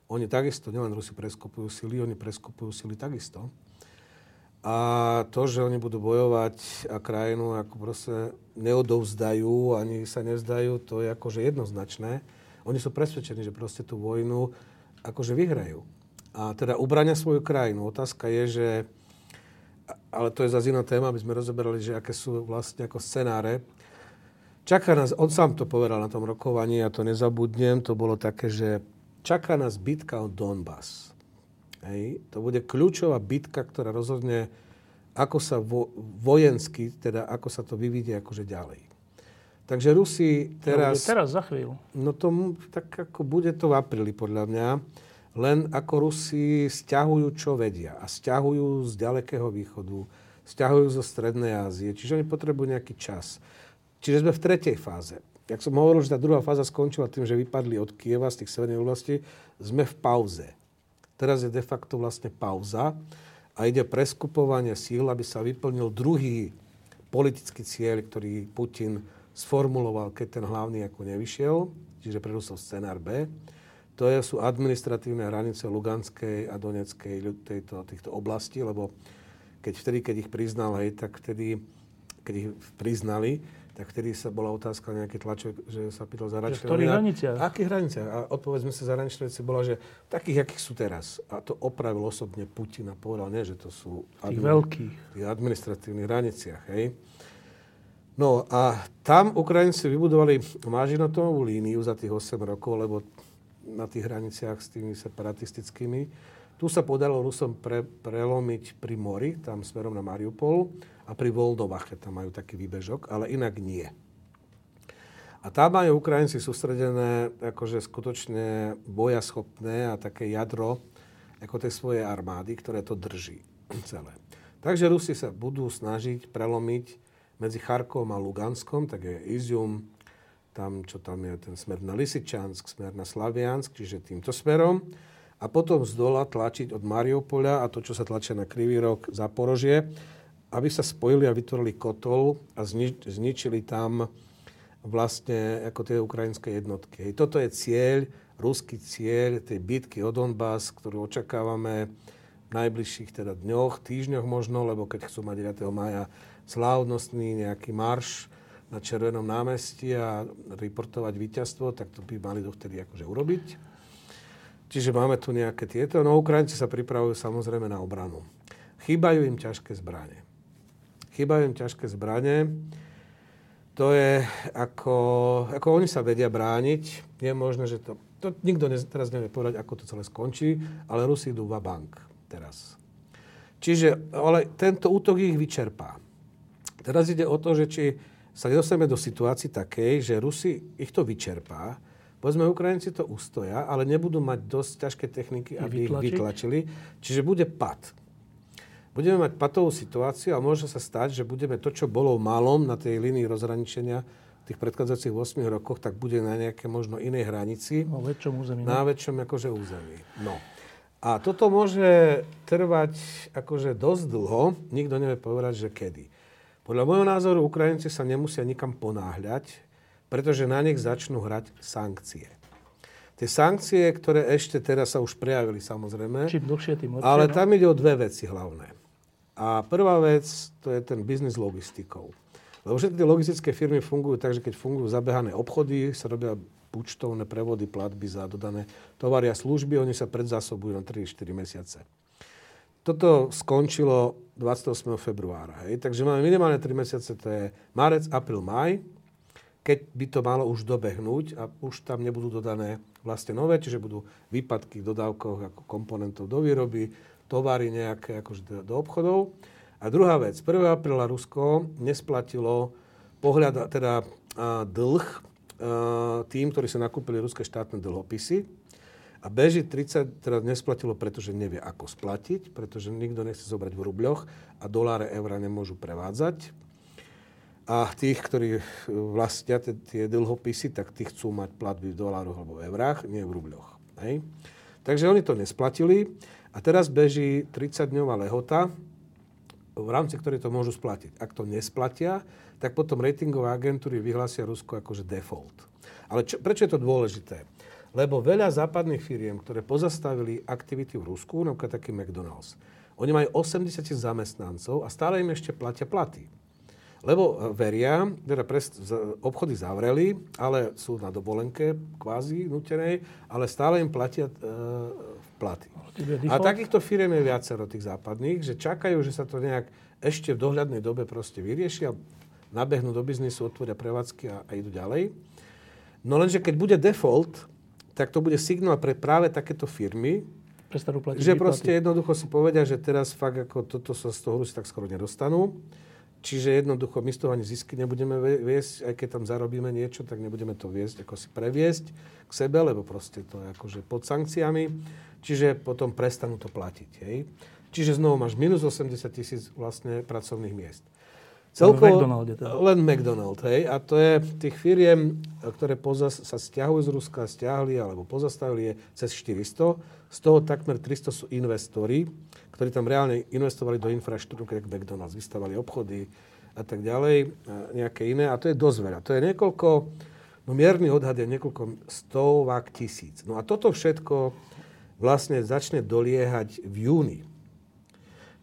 Oni takisto, nielen Rusi preskupujú sily, oni preskupujú sily takisto. A to, že oni budú bojovať a krajinu ako proste neodovzdajú, ani sa nevzdajú, to je akože jednoznačné. Oni sú presvedčení, že proste tú vojnu akože vyhrajú. A teda ubrania svoju krajinu. Otázka je, že ale to je zase iná téma, aby sme rozoberali, že aké sú vlastne ako scenáre. Čaká nás, on sám to povedal na tom rokovaní, ja to nezabudnem, to bolo také, že čaká nás bitka o Donbass. Hej. To bude kľúčová bitka, ktorá rozhodne, ako sa vo, vojensky, teda ako sa to vyvidie akože ďalej. Takže Rusi teraz... No, teraz za chvíľu. No to tak ako bude to v apríli podľa mňa. Len ako Rusi stiahujú, čo vedia. A stiahujú z ďalekého východu, stiahujú zo Strednej Ázie. Čiže oni potrebujú nejaký čas. Čiže sme v tretej fáze. Jak som hovoril, že tá druhá fáza skončila tým, že vypadli od Kieva z tých severných oblastí, sme v pauze. Teraz je de facto vlastne pauza a ide preskupovanie síl, aby sa vyplnil druhý politický cieľ, ktorý Putin sformuloval, keď ten hlavný ako nevyšiel, čiže predusol scenár B. To je, sú administratívne hranice Luganskej a Doneckej tejto, týchto oblastí, lebo keď vtedy, keď ich priznal, hej, tak vtedy, keď ich priznali, tak vtedy sa bola otázka nejaké tlačové, že sa pýtal zahraničné V ktorých hraniciach? Akých hraniciach? A odpovedzme sa zahraničné veci bola, že takých, akých sú teraz. A to opravil osobne Putin a povedal, nie, že to sú... Tých admi- veľkých. Tých administratívnych hraniciach, hej. No a tam Ukrajinci vybudovali mážinotovú líniu za tých 8 rokov, lebo na tých hraniciach s tými separatistickými. Tu sa podalo Rusom pre, prelomiť pri mori, tam smerom na Mariupol a pri Voldovache tam majú taký výbežok, ale inak nie. A tam majú Ukrajinci sústredené akože skutočne bojaschopné a také jadro ako tej svojej armády, ktoré to drží [clears throat] celé. Takže Rusi sa budú snažiť prelomiť medzi Charkom a Luganskom, tak je Izium, tam, čo tam je ten smer na Lisičansk, smer na Slaviansk, čiže týmto smerom. A potom z dola tlačiť od Mariupoľa a to, čo sa tlačia na Krivý rok, za Porožie, aby sa spojili a vytvorili kotol a znič, zničili tam vlastne ako tie ukrajinské jednotky. Toto je cieľ, ruský cieľ tej bitky o Donbass, ktorú očakávame v najbližších teda dňoch, týždňoch možno, lebo keď chcú mať 9. maja slávnostný nejaký marš na Červenom námestí a reportovať víťazstvo, tak to by mali dovtedy akože urobiť. Čiže máme tu nejaké tieto. No Ukrajinci sa pripravujú samozrejme na obranu. Chýbajú im ťažké zbranie. Chýbajú im ťažké zbranie to je ako, ako oni sa vedia brániť. Je možné, že to, to nikto ne, teraz nevie povedať, ako to celé skončí, ale Rusi idú bank teraz. Čiže, ale tento útok ich vyčerpá. Teraz ide o to, že či sa nedostaneme do situácii takej, že Rusi ich to vyčerpá, povedzme, Ukrajinci to ustoja, ale nebudú mať dosť ťažké techniky, aby ich vytlačili. Čiže bude pad budeme mať patovú situáciu a môže sa stať, že budeme to, čo bolo malom na tej línii rozhraničenia v tých predchádzajúcich 8 rokoch, tak bude na nejaké možno inej hranici. Na väčšom území. Na no. väčšom akože území. No. A toto môže trvať akože dosť dlho. Nikto nevie povedať, že kedy. Podľa môjho názoru Ukrajinci sa nemusia nikam ponáhľať, pretože na nich začnú hrať sankcie. Tie sankcie, ktoré ešte teraz sa už prejavili samozrejme. Čím dlhšie, tým lepšie. Ale no? tam ide o dve veci hlavné. A prvá vec, to je ten biznis logistikou. Lebo všetky tie logistické firmy fungujú tak, že keď fungujú zabehané obchody, sa robia účtovné prevody, platby za dodané tovary a služby, oni sa predzásobujú na 3-4 mesiace. Toto skončilo 28. februára. Hej? Takže máme minimálne 3 mesiace, to je marec, apríl, maj, keď by to malo už dobehnúť a už tam nebudú dodané vlastne nové, čiže budú výpadky v dodávkoch ako komponentov do výroby, tovary nejaké akože do obchodov. A druhá vec, 1. apríla Rusko nesplatilo pohľad, teda a, dlh a, tým, ktorí sa nakúpili ruské štátne dlhopisy. A beží 30, teda nesplatilo, pretože nevie, ako splatiť, pretože nikto nechce zobrať v rubľoch a doláre, eura nemôžu prevádzať. A tých, ktorí vlastnia tie dlhopisy, tak tí chcú mať platby v dolároch alebo v eurách, nie v rubľoch. Hej? Takže oni to nesplatili. A teraz beží 30-dňová lehota, v rámci ktorej to môžu splatiť. Ak to nesplatia, tak potom ratingové agentúry vyhlásia Rusko akože default. Ale čo, prečo je to dôležité? Lebo veľa západných firiem, ktoré pozastavili aktivity v Rusku, napríklad taký McDonald's, oni majú 80 zamestnancov a stále im ešte platia platy. Lebo e, veria, teda pres, obchody zavreli, ale sú na dovolenke kvázi nutenej, ale stále im platia e, platy. A takýchto firiem je viacero tých západných, že čakajú, že sa to nejak ešte v dohľadnej dobe proste vyriešia, nabehnú do biznisu, otvoria prevádzky a, a idú ďalej. No lenže keď bude default, tak to bude signál pre práve takéto firmy, že proste jednoducho si povedia, že teraz fakt ako toto sa z toho Rusi tak skoro nedostanú. Čiže jednoducho my z toho ani zisky nebudeme viesť, aj keď tam zarobíme niečo, tak nebudeme to viesť, ako si previesť k sebe, lebo proste to je akože pod sankciami. Čiže potom prestanú to platiť. Hej. Čiže znovu máš minus 80 tisíc vlastne pracovných miest. Celkovo, len McDonald. Teda. Len McDonald, hej. A to je tých firiem, ktoré pozas, sa stiahujú z Ruska, stiahli alebo pozastavili je cez 400. Z toho takmer 300 sú investori ktorí tam reálne investovali do infraštruktúry, ako McDonald's, vystavali obchody a tak ďalej, a nejaké iné. A to je dosť veľa. To je niekoľko, no mierny odhad je niekoľko stovák tisíc. No a toto všetko vlastne začne doliehať v júni.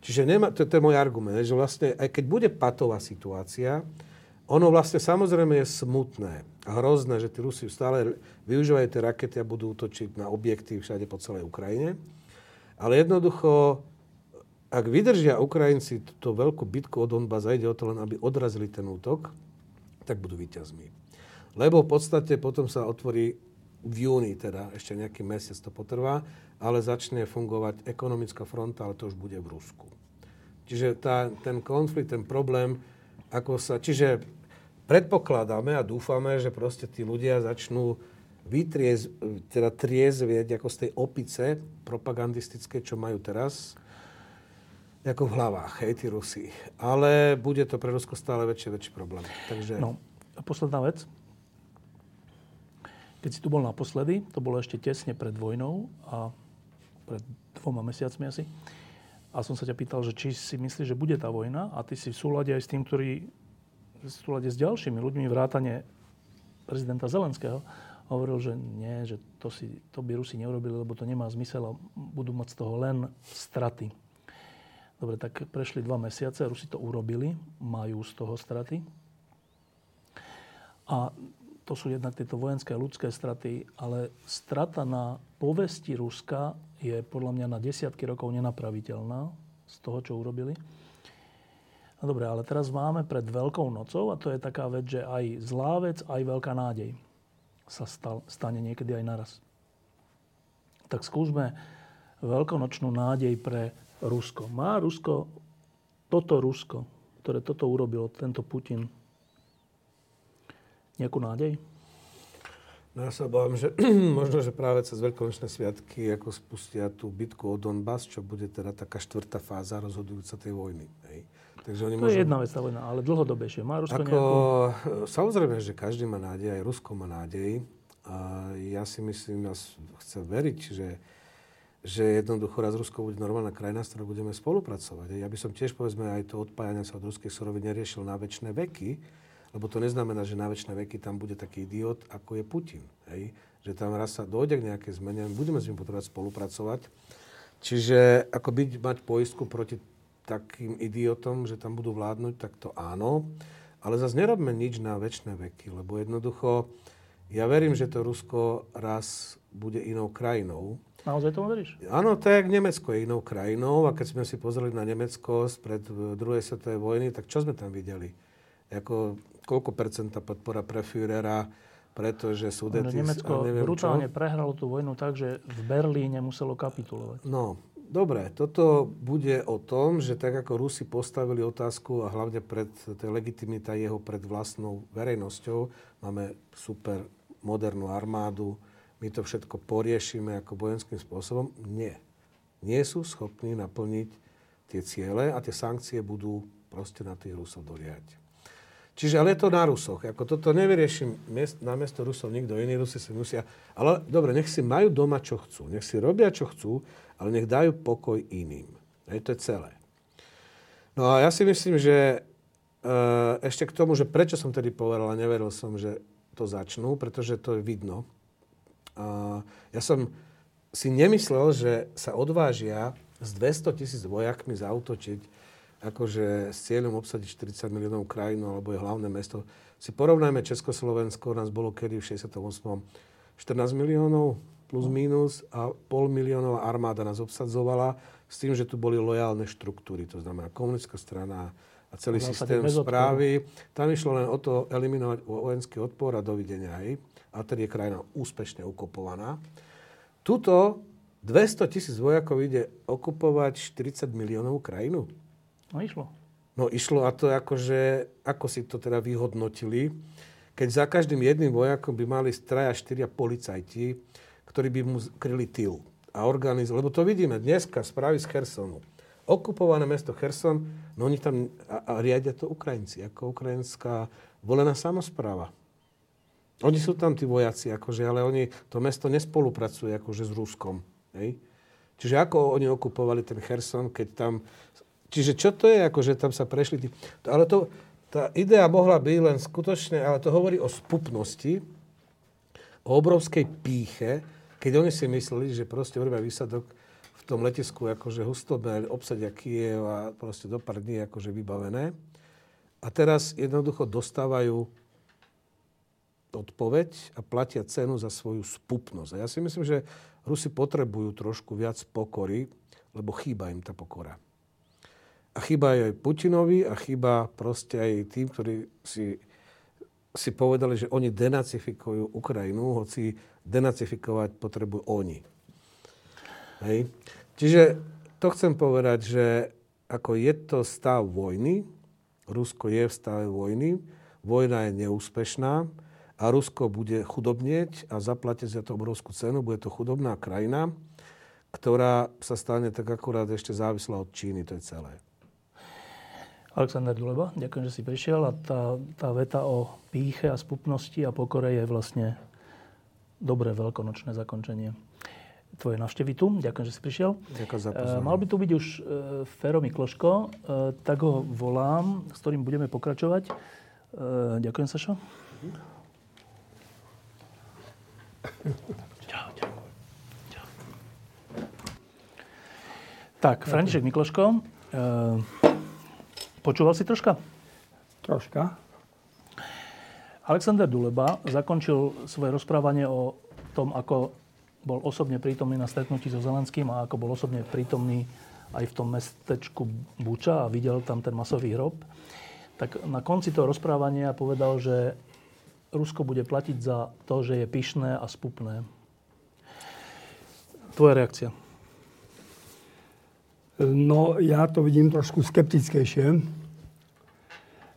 Čiže nema, to, to je môj argument, že vlastne aj keď bude patová situácia, ono vlastne samozrejme je smutné a hrozné, že tí Rusi stále využívajú tie rakety a budú útočiť na objekty všade po celej Ukrajine. Ale jednoducho ak vydržia Ukrajinci túto veľkú bitku od Donbass a o to len, aby odrazili ten útok, tak budú víťazmi. Lebo v podstate potom sa otvorí v júni, teda ešte nejaký mesiac to potrvá, ale začne fungovať ekonomická fronta, ale to už bude v Rusku. Čiže tá, ten konflikt, ten problém, ako sa... Čiže predpokladáme a dúfame, že proste tí ľudia začnú vytriez, teda triezvieť ako z tej opice propagandistické, čo majú teraz, ako v hlavách, hej, tí Rusi. Ale bude to pre Rusko stále väčší, väčší problém. Takže... No, a posledná vec. Keď si tu bol naposledy, to bolo ešte tesne pred vojnou a pred dvoma mesiacmi asi, a som sa ťa pýtal, že či si myslíš, že bude tá vojna a ty si v súlade aj s tým, ktorý v súlade s ďalšími ľuďmi vrátane prezidenta Zelenského hovoril, že nie, že to, si, to by Rusi neurobili, lebo to nemá zmysel a budú mať z toho len straty. Dobre, tak prešli dva mesiace, Rusi to urobili, majú z toho straty. A to sú jednak tieto vojenské a ľudské straty, ale strata na povesti Ruska je podľa mňa na desiatky rokov nenapraviteľná z toho, čo urobili. No dobre, ale teraz máme pred Veľkou nocou a to je taká vec, že aj zlá vec, aj veľká nádej sa stal, stane niekedy aj naraz. Tak skúsme veľkonočnú nádej pre Rusko. Má Rusko, toto Rusko, ktoré toto urobilo, tento Putin, nejakú nádej? No ja sa obávam, že [clears throat] možno, že práve cez veľkonočné sviatky ako spustia tú bitku o Donbass, čo bude teda taká štvrtá fáza rozhodujúca tej vojny. Hej. Takže oni to môžu... je jedna vec tá vojna, ale dlhodobejšie. Má Rusko Ako, nejakú... Samozrejme, že každý má nádej, aj Rusko má nádej. A ja si myslím, ja chcem veriť, že, že jednoducho raz Rusko bude normálna krajina, s ktorou budeme spolupracovať. Ja by som tiež, povedzme, aj to odpájanie sa od ruskej suroviny neriešil na väčšie veky, lebo to neznamená, že na väčšie veky tam bude taký idiot, ako je Putin. Hej? Že tam raz sa dojde k nejaké zmene, budeme s ním potrebovať spolupracovať. Čiže ako byť, mať poistku proti takým idiotom, že tam budú vládnuť, tak to áno. Ale zase nerobme nič na väčšie veky, lebo jednoducho ja verím, že to Rusko raz bude inou krajinou. Naozaj tomu veríš? Áno, tak Nemecko je inou krajinou a keď sme si pozreli na Nemecko spred druhej svetovej vojny, tak čo sme tam videli? Ako, koľko percenta podpora pre Führera, pretože Sudetis... Nemecko brutálne čo? prehralo tú vojnu tak, že v Berlíne muselo kapitulovať. No, Dobre, toto bude o tom, že tak ako Rusi postavili otázku a hlavne pred tej legitimita jeho pred vlastnou verejnosťou, máme super modernú armádu, my to všetko poriešime ako vojenským spôsobom. Nie. Nie sú schopní naplniť tie ciele a tie sankcie budú proste na tých Rusov doliať. Čiže ale je to na Rusoch. Ako toto nevyrieši na miesto Rusov nikto iný. Rusi si musia... Ale dobre, nech si majú doma, čo chcú. Nech si robia, čo chcú ale nech dajú pokoj iným. Hej, to je celé. No a ja si myslím, že e, ešte k tomu, že prečo som tedy povedal a neveril som, že to začnú, pretože to je vidno. A ja som si nemyslel, že sa odvážia s 200 tisíc vojakmi zautočiť akože s cieľom obsadiť 40 miliónov krajinu alebo je hlavné mesto. Si porovnajme Československo, nás bolo kedy v 68. 14 miliónov, plus minus a pol miliónová armáda nás obsadzovala s tým, že tu boli lojálne štruktúry, to znamená komunická strana a celý systém správy. Tam išlo len o to eliminovať vojenský odpor a dovidenia. Hej. A tedy je krajina úspešne okupovaná. Tuto 200 tisíc vojakov ide okupovať 40 miliónov krajinu. No išlo. No išlo a to akože, ako si to teda vyhodnotili, keď za každým jedným vojakom by mali traja, štyria policajti, ktorí by mu kryli tyl a organizovali. Lebo to vidíme dneska, správy z Chersonu. Okupované mesto Cherson, no oni tam a, a riadia to Ukrajinci, ako ukrajinská volená samozpráva. Oni sú tam tí vojaci, akože, ale oni, to mesto nespolupracuje akože s Ruskom. Hej? Čiže ako oni okupovali ten Cherson, keď tam... Čiže čo to je, akože tam sa prešli tí... Ale to, tá idea mohla byť len skutočne, ale to hovorí o spupnosti, o obrovskej píche, keď oni si mysleli, že proste urobia výsadok v tom letisku akože hustome obsadia Kiev a proste do pár dní akože vybavené. A teraz jednoducho dostávajú odpoveď a platia cenu za svoju spupnosť. A ja si myslím, že Rusi potrebujú trošku viac pokory, lebo chýba im tá pokora. A chýba aj Putinovi a chýba proste aj tým, ktorí si si povedali, že oni denacifikujú Ukrajinu, hoci denacifikovať potrebujú oni. Hej. Čiže to chcem povedať, že ako je to stav vojny, Rusko je v stave vojny, vojna je neúspešná a Rusko bude chudobnieť a zaplatiť za to obrovskú cenu. Bude to chudobná krajina, ktorá sa stane tak akurát ešte závislá od Číny. To je celé. Aleksandr Duleba, ďakujem, že si prišiel a tá, tá veta o píche a spupnosti a pokore je vlastne dobré veľkonočné zakončenie tvoje návštevy tu. Ďakujem, že si prišiel. Ďakujem za pozornosť. Mal by tu byť už e, Fero Mikloško, e, tak ho volám, s ktorým budeme pokračovať. E, ďakujem, Sašo. Čau, čau. čau. Tak, František Mikloško. Počúval si troška? Troška. Alexander Duleba zakončil svoje rozprávanie o tom, ako bol osobne prítomný na stretnutí so Zelenským a ako bol osobne prítomný aj v tom mestečku Buča a videl tam ten masový hrob. Tak na konci toho rozprávania povedal, že Rusko bude platiť za to, že je pyšné a spupné. Tvoja reakcia? No, ja to vidím trošku skeptickejšie.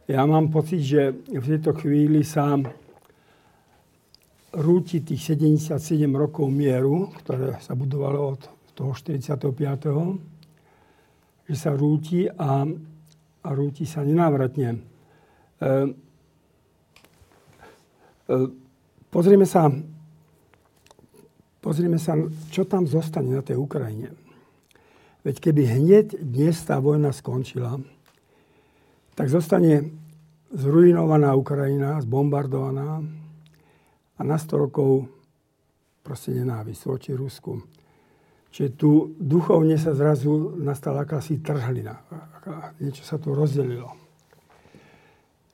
Ja mám pocit, že v tejto chvíli sa rúti tých 77 rokov mieru, ktoré sa budovalo od toho 45. že sa rúti a, a rúti sa nenávratne. E, e, pozrieme sa, pozrieme sa, čo tam zostane na tej Ukrajine. Veď keby hneď dnes tá vojna skončila, tak zostane zrujnovaná Ukrajina, zbombardovaná a na 100 rokov proste nenávisť voči Rusku. Čiže tu duchovne sa zrazu nastala akási trhlina. Niečo sa tu rozdelilo.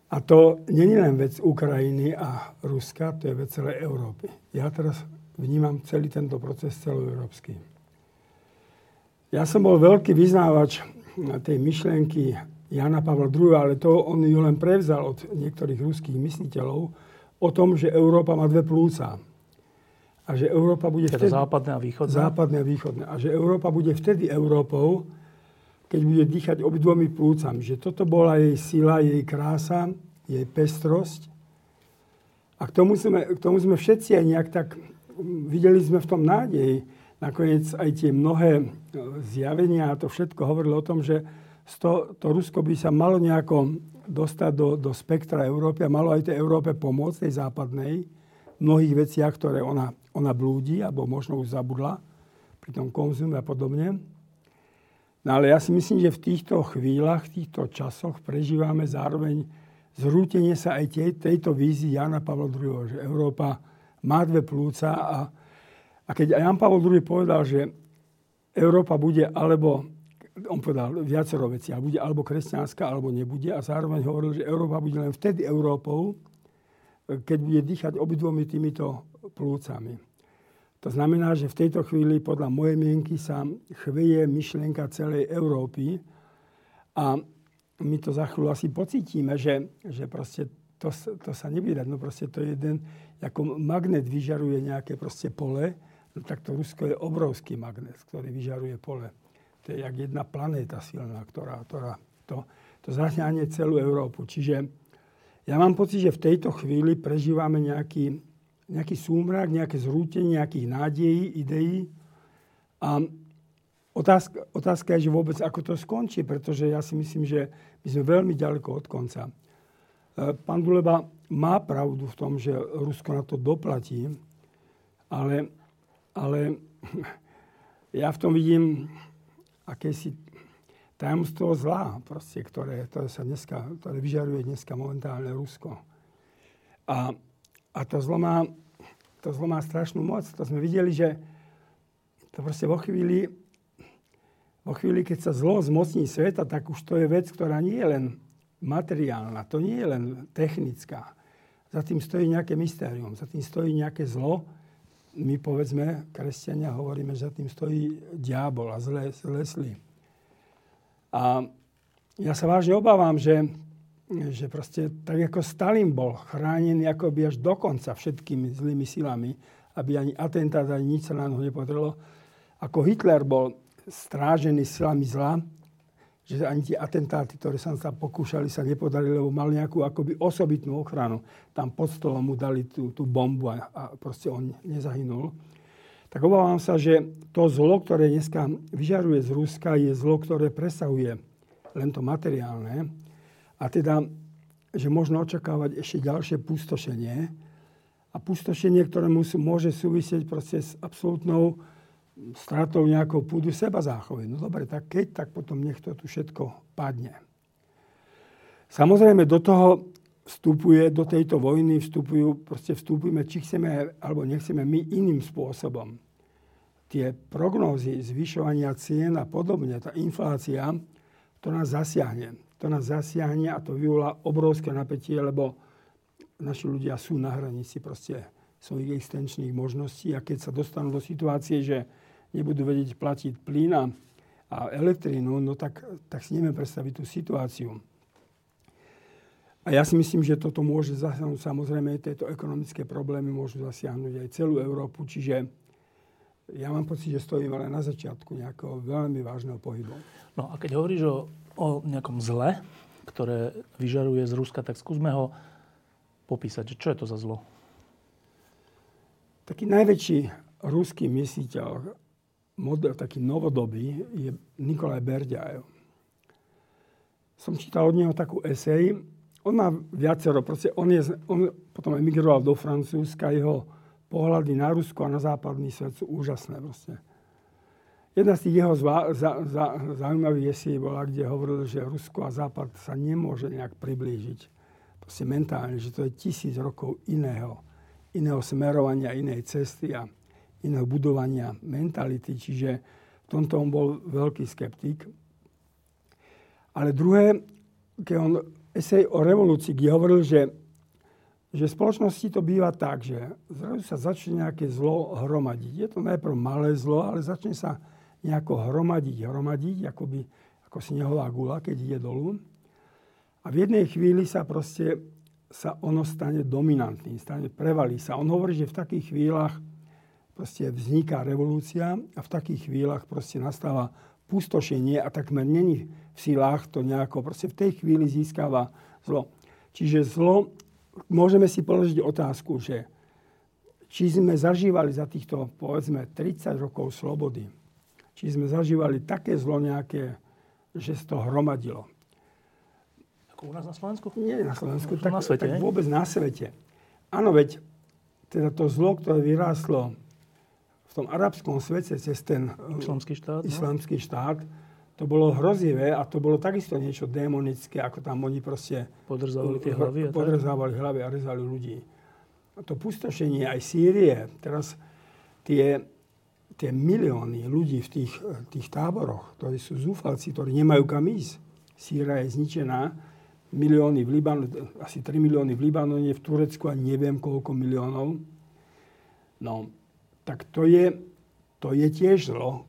A to je len vec Ukrajiny a Ruska, to je vec celej Európy. Ja teraz vnímam celý tento proces celoeurópsky. Ja som bol veľký vyznávač tej myšlienky Jana Pavla II, ale to on ju len prevzal od niektorých ruských mysliteľov, o tom, že Európa má dve plúca. A že Európa bude teda vtedy... západné a východné. Západné a východné. A že Európa bude vtedy Európou, keď bude dýchať obidvomi plúcami. Že toto bola jej sila, jej krása, jej pestrosť. A k tomu sme, k tomu sme všetci aj nejak tak... Videli sme v tom nádej nakoniec aj tie mnohé e, zjavenia a to všetko hovorilo o tom, že to, to Rusko by sa malo nejako dostať do, do spektra Európy a malo aj tej Európe pomôcť, tej západnej, v mnohých veciach, ktoré ona, ona blúdi, alebo možno už zabudla pri tom konzume a podobne. No ale ja si myslím, že v týchto chvíľach, v týchto časoch prežívame zároveň zrútenie sa aj tej, tejto vízii Jana Pavla II, že Európa má dve plúca a a keď Jan Pavel II povedal, že Európa bude alebo, on povedal viacero veci, ale bude alebo kresťanská, alebo nebude a zároveň hovoril, že Európa bude len vtedy Európou, keď bude dýchať obidvomi týmito plúcami. To znamená, že v tejto chvíli podľa mojej mienky sa chveje myšlienka celej Európy a my to za chvíľu asi pocítime, že, že proste to, to sa nebude. No proste to je jeden, ako magnet vyžaruje nejaké proste pole, no tak to Rusko je obrovský magnet, ktorý vyžaruje pole. To je jak jedna planéta silná, ktorá, ktorá to, to zahňanie celú Európu. Čiže ja mám pocit, že v tejto chvíli prežívame nejaký, nejaký súmrak, nejaké zrútenie nejakých nádejí, ideí. A otázka, otázka je, že vôbec ako to skončí, pretože ja si myslím, že my sme veľmi ďaleko od konca. E, pán Duleba má pravdu v tom, že Rusko na to doplatí, ale ale [laughs] ja v tom vidím akési tajomstvo zla, proste, ktoré, ktoré, sa dneska, ktoré vyžaruje dneska momentálne Rusko. A, a to, zlo má, to zlo má strašnú moc. To sme videli, že to proste vo chvíli, vo chvíli, keď sa zlo zmocní sveta, tak už to je vec, ktorá nie je len materiálna, to nie je len technická. Za tým stojí nejaké mystérium, za tým stojí nejaké zlo, my povedzme, kresťania, hovoríme, že za tým stojí diabol a zlé, zlé sly. A ja sa vážne obávam, že, že proste tak ako Stalin bol chránený akoby až do konca všetkými zlými silami, aby ani atentát, ani nič sa na neho nepodrelo, ako Hitler bol strážený silami zla, že ani tie atentáty, ktoré sa tam pokúšali, sa nepodarili, lebo mal nejakú akoby osobitnú ochranu. Tam pod stolom mu dali tú, tú bombu a, a proste on nezahynul. Tak obávam sa, že to zlo, ktoré dneska vyžaruje z Ruska, je zlo, ktoré presahuje len to materiálne. A teda, že možno očakávať ešte ďalšie pustošenie. A pustošenie, ktoré môže súvisieť proste s absolútnou stratou nejakou púdu seba záchovy. No dobre, tak keď, tak potom nech to tu všetko padne. Samozrejme do toho vstupuje, do tejto vojny vstupujú, proste vstupujeme, či chceme alebo nechceme my iným spôsobom. Tie prognózy zvyšovania cien a podobne, tá inflácia, to nás zasiahne. To nás zasiahne a to vyvolá obrovské napätie, lebo naši ľudia sú na hranici proste svojich existenčných možností a keď sa dostanú do situácie, že nebudú vedieť platiť plyn a, a elektrínu, no tak, tak si neviem predstaviť tú situáciu. A ja si myslím, že toto môže zasiahnuť, samozrejme, tieto ekonomické problémy môžu zasiahnuť aj celú Európu, čiže ja mám pocit, že stojím ale na začiatku nejakého veľmi vážneho pohybu. No a keď hovoríš o, o nejakom zle, ktoré vyžaruje z Ruska, tak skúsme ho popísať. Čo je to za zlo? Taký najväčší ruský mysliteľ, model, taký novodobý, je Nikolaj Berďajev. Som čítal od neho takú esej. On má viacero, proste on, je, on potom emigroval do Francúzska, jeho pohľady na Rusko a na západný svet sú úžasné. Proste. Jedna z tých jeho zva, za, za, zaujímavých esej bola, kde hovoril, že Rusko a Západ sa nemôže nejak priblížiť. Proste mentálne, že to je tisíc rokov iného, iného smerovania, inej cesty a iného budovania mentality, čiže v tomto on bol veľký skeptik. Ale druhé, keď on esej o revolúcii, kde hovoril, že, že v spoločnosti to býva tak, že zrazu sa začne nejaké zlo hromadiť. Je to najprv malé zlo, ale začne sa nejako hromadiť, hromadiť, akoby, ako snehová gula, keď ide dolu. A v jednej chvíli sa proste sa ono stane dominantným, stane, prevalí sa. On hovorí, že v takých chvíľach proste vzniká revolúcia a v takých chvíľach proste nastáva pustošenie a takmer není v silách to nejako, proste v tej chvíli získava zlo. Čiže zlo, môžeme si položiť otázku, že či sme zažívali za týchto, povedzme, 30 rokov slobody, či sme zažívali také zlo nejaké, že z toho hromadilo. Ako u nás na Slovensku? Nie na Slovensku, tak, na svete, tak vôbec na svete. Áno, veď teda to zlo, ktoré vyrástlo v tom arabskom svete cez ten eh, islamský štát, no? islamský štát to bolo hrozivé a to bolo takisto niečo démonické, ako tam oni proste podrzávali tie hlavy a, podrzávali hlavy a rezali ľudí. A to pustošenie aj Sýrie, teraz tie, tie milióny ľudí v tých, tých táboroch, ktorí sú zúfalci, ktorí nemajú kam ísť. Sýria je zničená, milióny v Libanone, asi 3 milióny v Libanone, v Turecku a neviem koľko miliónov. No, tak to je, to je tiež zlo.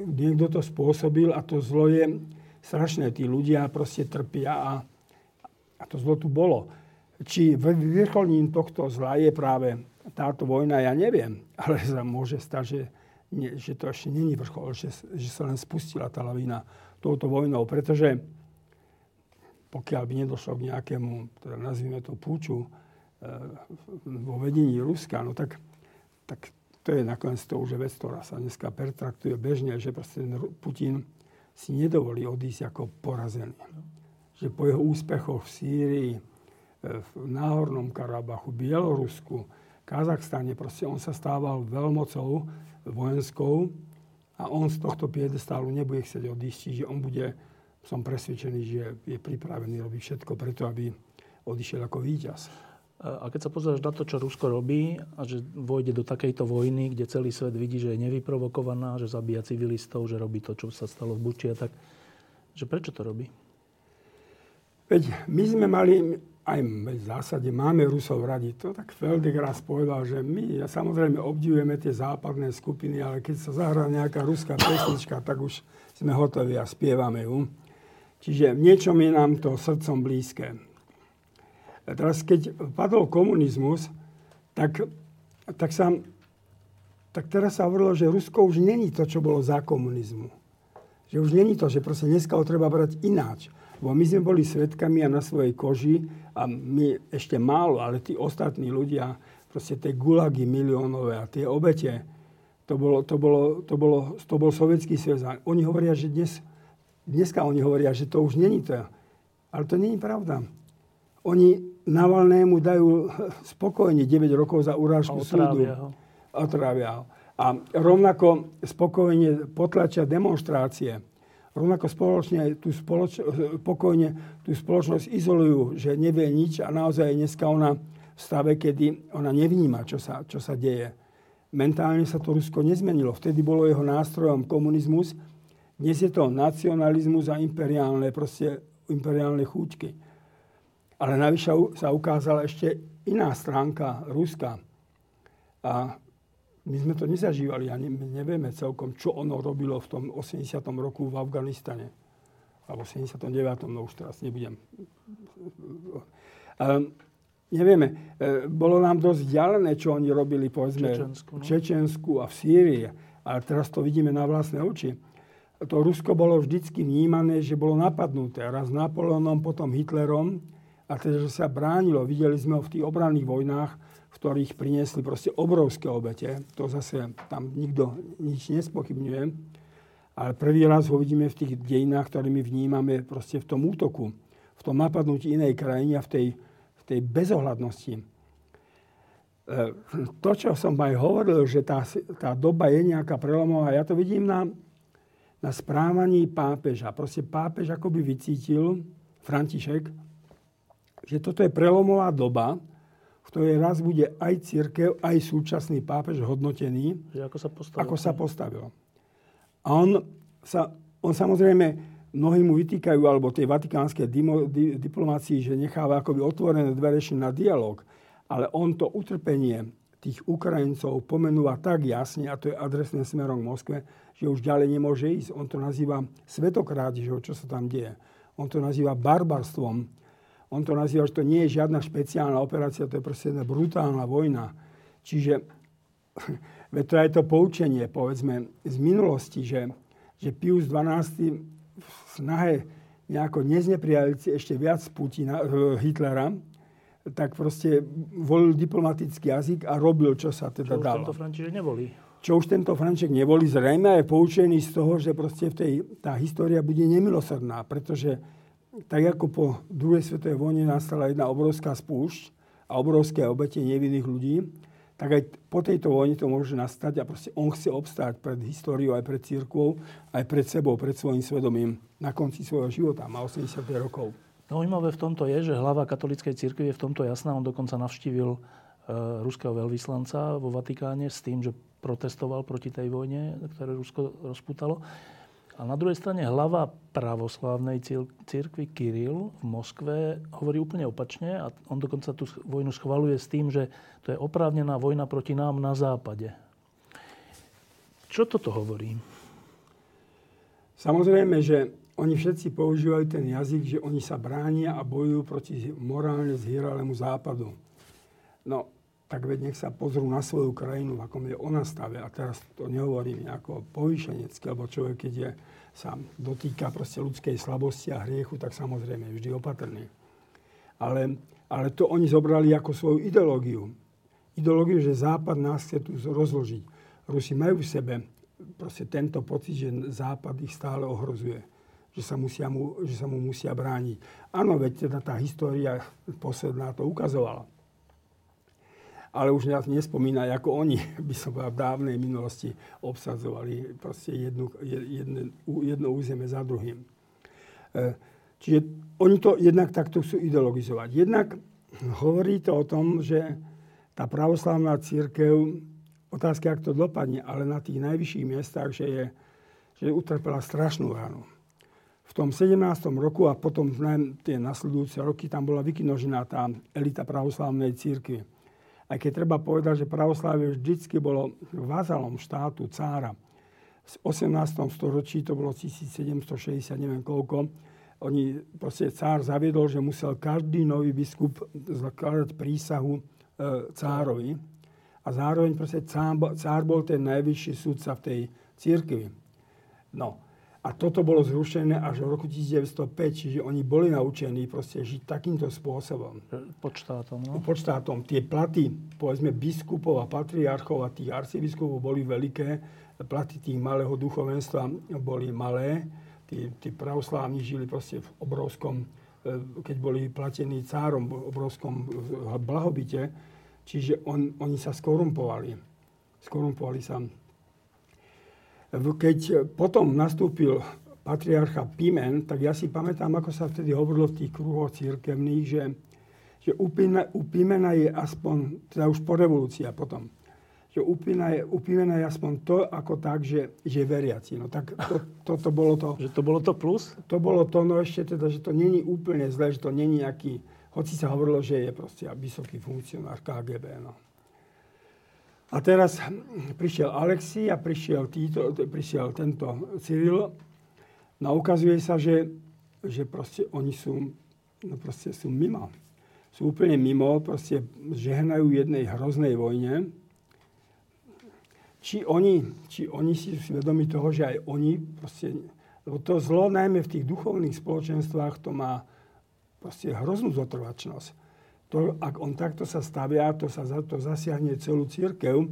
Niekto to spôsobil a to zlo je strašné. Tí ľudia proste trpia a, a to zlo tu bolo. Či vrcholním tohto zla je práve táto vojna, ja neviem. Ale sa môže stať, že, nie, že to ešte není vrchol, že, že sa len spustila tá lavína touto vojnou. Pretože pokiaľ by nedošlo k nejakému, teda nazvime to púču, e, vo vedení Ruska, no tak, tak to je nakoniec to už vec, ktorá sa dneska pertraktuje bežne, že proste Putin si nedovolí odísť ako porazený. Že po jeho úspechoch v Sýrii, e, v Náhornom Karabachu, Bielorusku, Kazachstane, proste on sa stával veľmocou vojenskou a on z tohto piedestálu nebude chcieť odísť, čiže on bude, som presvedčený, že je pripravený robiť všetko preto, aby odišiel ako víťaz. A keď sa pozrieš na to, čo Rusko robí a že vojde do takejto vojny, kde celý svet vidí, že je nevyprovokovaná, že zabíja civilistov, že robí to, čo sa stalo v Buči a tak, že prečo to robí? Veď my sme mali, aj v zásade máme Rusov radi. To tak Feldek raz povedal, že my ja samozrejme obdivujeme tie západné skupiny, ale keď sa zahrá nejaká ruská pesnička, tak už sme hotoví a spievame ju. Čiže v je nám to srdcom blízke. A teraz, keď padol komunizmus, tak, tak, sa, tak teraz sa hovorilo, že Rusko už není to, čo bolo za komunizmu. Že už není to, že proste dneska ho treba brať ináč. Bo my sme boli svetkami a na svojej koži, a my ešte málo, ale tí ostatní ľudia, proste tie gulagy miliónové a tie obete, to, bolo, to, bolo, to, bolo, to bol sovietský sviaz. Oni hovoria, že dnes, dneska oni hovoria, že to už není to. Ale to není pravda. Oni Navalnému dajú spokojne 9 rokov za urážku súdu. Ho. Otrávia ho. A rovnako spokojne potlačia demonstrácie. Rovnako spoločne tú spoloč- pokojne tú spoločnosť izolujú, že nevie nič a naozaj dneska ona v stave, kedy ona nevníma, čo sa, čo sa deje. Mentálne sa to Rusko nezmenilo. Vtedy bolo jeho nástrojom komunizmus. Dnes je to nacionalizmus a imperiálne, proste imperiálne chúčky. Ale navyše sa ukázala ešte iná stránka Ruska. A my sme to nezažívali a ne, nevieme celkom, čo ono robilo v tom 80. roku v Afganistane. Alebo 79. no už teraz nebudem. A, nevieme. E, bolo nám dosť ďalené, čo oni robili, povedzme, Čečensku, no? v Čečensku a v Sýrii. Ale teraz to vidíme na vlastné oči. To Rusko bolo vždycky vnímané, že bolo napadnuté. Raz Napoleonom, potom Hitlerom a teda, že sa bránilo. Videli sme ho v tých obranných vojnách, v ktorých priniesli proste obrovské obete. To zase tam nikto nič nespochybňuje. Ale prvý raz ho vidíme v tých dejinách, ktoré my vnímame proste v tom útoku, v tom napadnutí inej krajiny a v tej, v tej bezohľadnosti. E, to, čo som aj hovoril, že tá, tá doba je nejaká prelomová, ja to vidím na, na správaní pápeža. Proste pápež akoby vycítil, František, že toto je prelomová doba, ktorej raz bude aj církev, aj súčasný pápež hodnotený, že ako sa postavil. Ako sa postavil. A on, sa, on samozrejme, mnohí mu vytýkajú, alebo tej vatikánskej di, diplomácii, že necháva akoby otvorené dvere na dialog. Ale on to utrpenie tých Ukrajincov pomenúva tak jasne, a to je adresné smerom k Moskve, že už ďalej nemôže ísť. On to nazýva svetokrátižou, čo sa tam deje. On to nazýva barbarstvom on to nazýva, že to nie je žiadna špeciálna operácia, to je proste jedna brutálna vojna. Čiže [laughs] veď to je to poučenie, povedzme, z minulosti, že, že Pius XII v snahe nejako nezneprialiť ešte viac Putina, eh, Hitlera, tak proste volil diplomatický jazyk a robil, čo sa teda čo dalo. Čo už tento František nevolí. Čo už tento František nevolí, zrejme je poučený z toho, že proste v tej, tá história bude nemilosrdná, pretože tak ako po druhej svetovej vojne nastala jedna obrovská spúšť a obrovské obete nevinných ľudí, tak aj po tejto vojne to môže nastať a proste on chce obstáť pred históriou, aj pred církvou, aj pred sebou, pred svojim svedomím na konci svojho života. Má 85 rokov. Zaujímavé v tomto je, že hlava katolíckej církvy je v tomto jasná. On dokonca navštívil e, ruského veľvyslanca vo Vatikáne s tým, že protestoval proti tej vojne, ktoré Rusko rozputalo. A na druhej strane hlava pravoslávnej církvy Kiril v Moskve hovorí úplne opačne a on dokonca tú vojnu schvaluje s tým, že to je oprávnená vojna proti nám na západe. Čo toto hovorí? Samozrejme, že oni všetci používajú ten jazyk, že oni sa bránia a bojujú proti morálne zhieralému západu. No, tak veď nech sa pozrú na svoju krajinu, v akom je ona stave. A teraz to nehovorím nejako povýšenecky, lebo človek, keď je, sa dotýka proste ľudskej slabosti a hriechu, tak samozrejme je vždy opatrný. Ale, ale to oni zobrali ako svoju ideológiu. Ideológiu, že Západ nás chce tu rozložiť. Rusi majú v sebe proste tento pocit, že Západ ich stále ohrozuje. Že sa, musia mu, že sa mu musia brániť. Áno, veď teda tá história posledná to ukazovala ale už nás nespomína, ako oni [laughs] by som v dávnej minulosti obsadzovali jednu, jedne, jedno územie za druhým. E, čiže oni to jednak takto chcú ideologizovať. Jednak hovorí to o tom, že tá pravoslávna církev, otázka, ak to dopadne, ale na tých najvyšších miestach, že, je, že utrpela strašnú ránu. V tom 17. roku a potom tie nasledujúce roky tam bola vykinožená tá elita pravoslávnej církvy aj keď treba povedať, že pravoslávie vždycky bolo vazalom štátu, cára. V 18. storočí to bolo 1760, neviem koľko, oni, proste cár zaviedol, že musel každý nový biskup zakladať prísahu e, cárovi. A zároveň proste cár, cár bol ten najvyšší sudca v tej církvi. No. A toto bolo zrušené až v roku 1905, čiže oni boli naučení proste žiť takýmto spôsobom. Pod štátom, no? Pod štátom. Tie platy, povedzme, biskupov a patriarchov a tých arcibiskupov boli veľké, platy tých malého duchovenstva boli malé. Tí, tí pravoslávni žili proste v obrovskom, e, keď boli platení cárom, v obrovskom blahobite. Čiže on, oni sa skorumpovali. Skorumpovali sa keď potom nastúpil patriarcha Pimen, tak ja si pamätám, ako sa vtedy hovorilo v tých kruhoch církevných, že, že u, Pimena, u Pimena je aspoň, teda už po revolúcii a potom, že u Pimena je, u Pimena je aspoň to ako tak, že, že veriaci. No tak to, to, to bolo to. Že to bolo to plus? To bolo to, no ešte teda, že to není úplne zle, že to není nejaký, hoci sa hovorilo, že je proste vysoký funkcionár KGB, no. A teraz prišiel Alexi a prišiel, títo, prišiel tento Cyril. No ukazuje sa, že, že proste oni sú, no proste sú mimo. Sú úplne mimo, proste žehnajú jednej hroznej vojne. Či oni, či oni si sú vedomi toho, že aj oni proste, lebo to zlo najmä v tých duchovných spoločenstvách to má proste hroznú zotrvačnosť to, ak on takto sa stavia, to sa za to zasiahne celú církev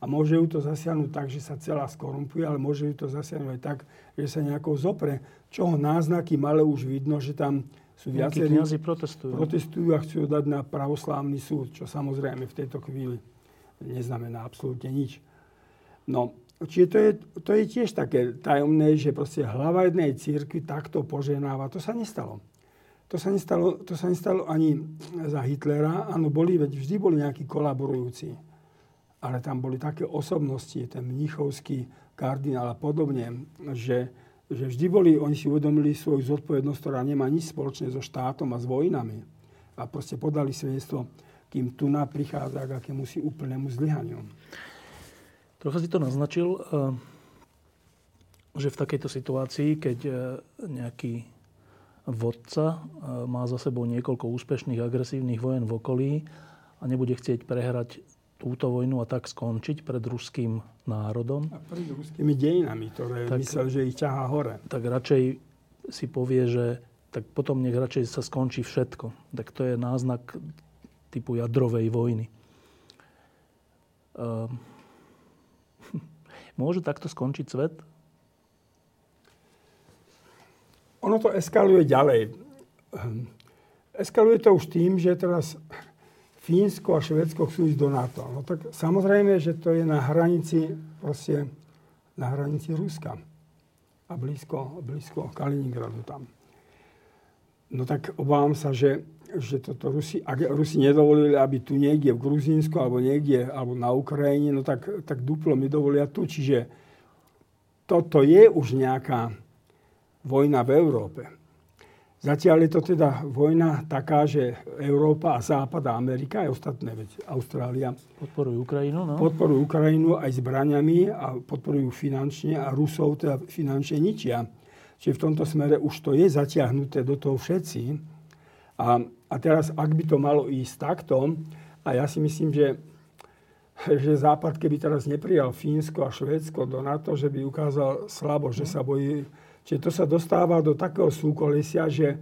a môže ju to zasiahnuť tak, že sa celá skorumpuje, ale môže ju to zasiahnuť aj tak, že sa nejako zopre. Čoho náznaky malé už vidno, že tam sú viacerí, protestujú. protestujú a chcú dať na pravoslávny súd, čo samozrejme v tejto chvíli neznamená absolútne nič. No, čiže to je, to je tiež také tajomné, že proste hlava jednej církvy takto poženáva. To sa nestalo. To sa, nestalo, to sa nestalo ani za Hitlera. Áno, boli, veď vždy boli nejakí kolaborujúci. Ale tam boli také osobnosti, ten mnichovský kardinál a podobne, že, že vždy boli, oni si uvedomili svoju zodpovednosť, ktorá nemá nič spoločné so štátom a s vojnami. A proste podali svedectvo, kým tu prichádza k akému si úplnému zlyhaniu. Trocha si to naznačil, eh, že v takejto situácii, keď eh, nejaký vodca má za sebou niekoľko úspešných agresívnych vojen v okolí a nebude chcieť prehrať túto vojnu a tak skončiť pred ruským národom. A pred ruskými dejinami, ktoré tak, myslel, že ich ťahá hore. Tak radšej si povie, že tak potom nech radšej sa skončí všetko. Tak to je náznak typu jadrovej vojny. Ehm, [laughs] môže takto skončiť svet? Ono to eskaluje ďalej. Ehm, eskaluje to už tým, že teraz Fínsko a Švedsko chcú ísť do NATO. No tak samozrejme, že to je na hranici, proste na hranici Ruska. A blízko, blízko Kaliningradu tam. No tak obávam sa, že, že toto Rusi, ak Rusi nedovolili, aby tu niekde v Gruzínsku alebo niekde, alebo na Ukrajine, no tak, tak duplo mi dovolia tu. Čiže toto je už nejaká, vojna v Európe. Zatiaľ je to teda vojna taká, že Európa a Západ a Amerika aj ostatné, veď Austrália podporujú Ukrajinu, no? podporujú Ukrajinu aj zbraniami a podporujú finančne a Rusov teda finančne ničia. Čiže v tomto smere už to je zatiahnuté do toho všetci. A, a teraz, ak by to malo ísť takto, a ja si myslím, že, že Západ, keby teraz neprijal Fínsko a Švédsko do NATO, že by ukázal slabo, že sa bojí Čiže to sa dostáva do takého súkolesia, že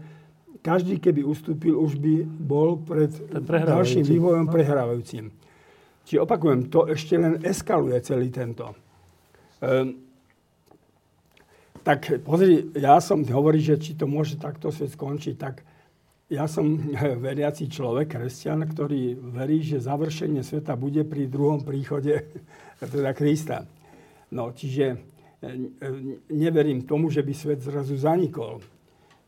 každý, keby ustúpil, už by bol pred ďalším vývojom prehrávajúcim. Čiže opakujem, to ešte len eskaluje celý tento. Ehm, tak pozri, ja som, hovorí, že či to môže takto svet skončiť, tak ja som [laughs] veriaci človek, kresťan, ktorý verí, že završenie sveta bude pri druhom príchode [laughs] teda Krista. No, čiže neverím tomu, že by svet zrazu zanikol,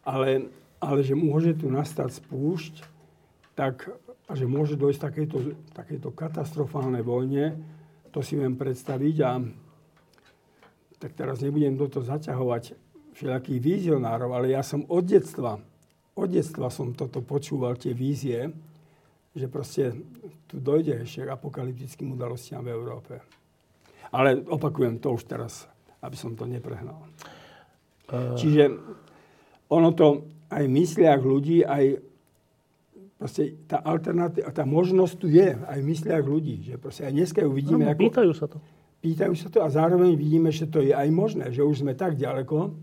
ale, ale že môže tu nastať spúšť, tak, a že môže dojsť takejto, takejto katastrofálnej vojne, to si viem predstaviť a tak teraz nebudem do toho zaťahovať všelakých vizionárov, ale ja som od detstva, od detstva som toto počúval, tie vízie, že proste tu dojde ešte k apokalyptickým udalostiam v Európe. Ale opakujem to už teraz aby som to neprehnal. Uh... Čiže ono to aj v mysliach ľudí, aj proste tá alternatíva, tá možnosť tu je aj v mysliach ľudí. Že proste aj dneska ju vidíme. No, ako, pýtajú sa to. Pýtajú sa to a zároveň vidíme, že to je aj možné, že už sme tak ďaleko,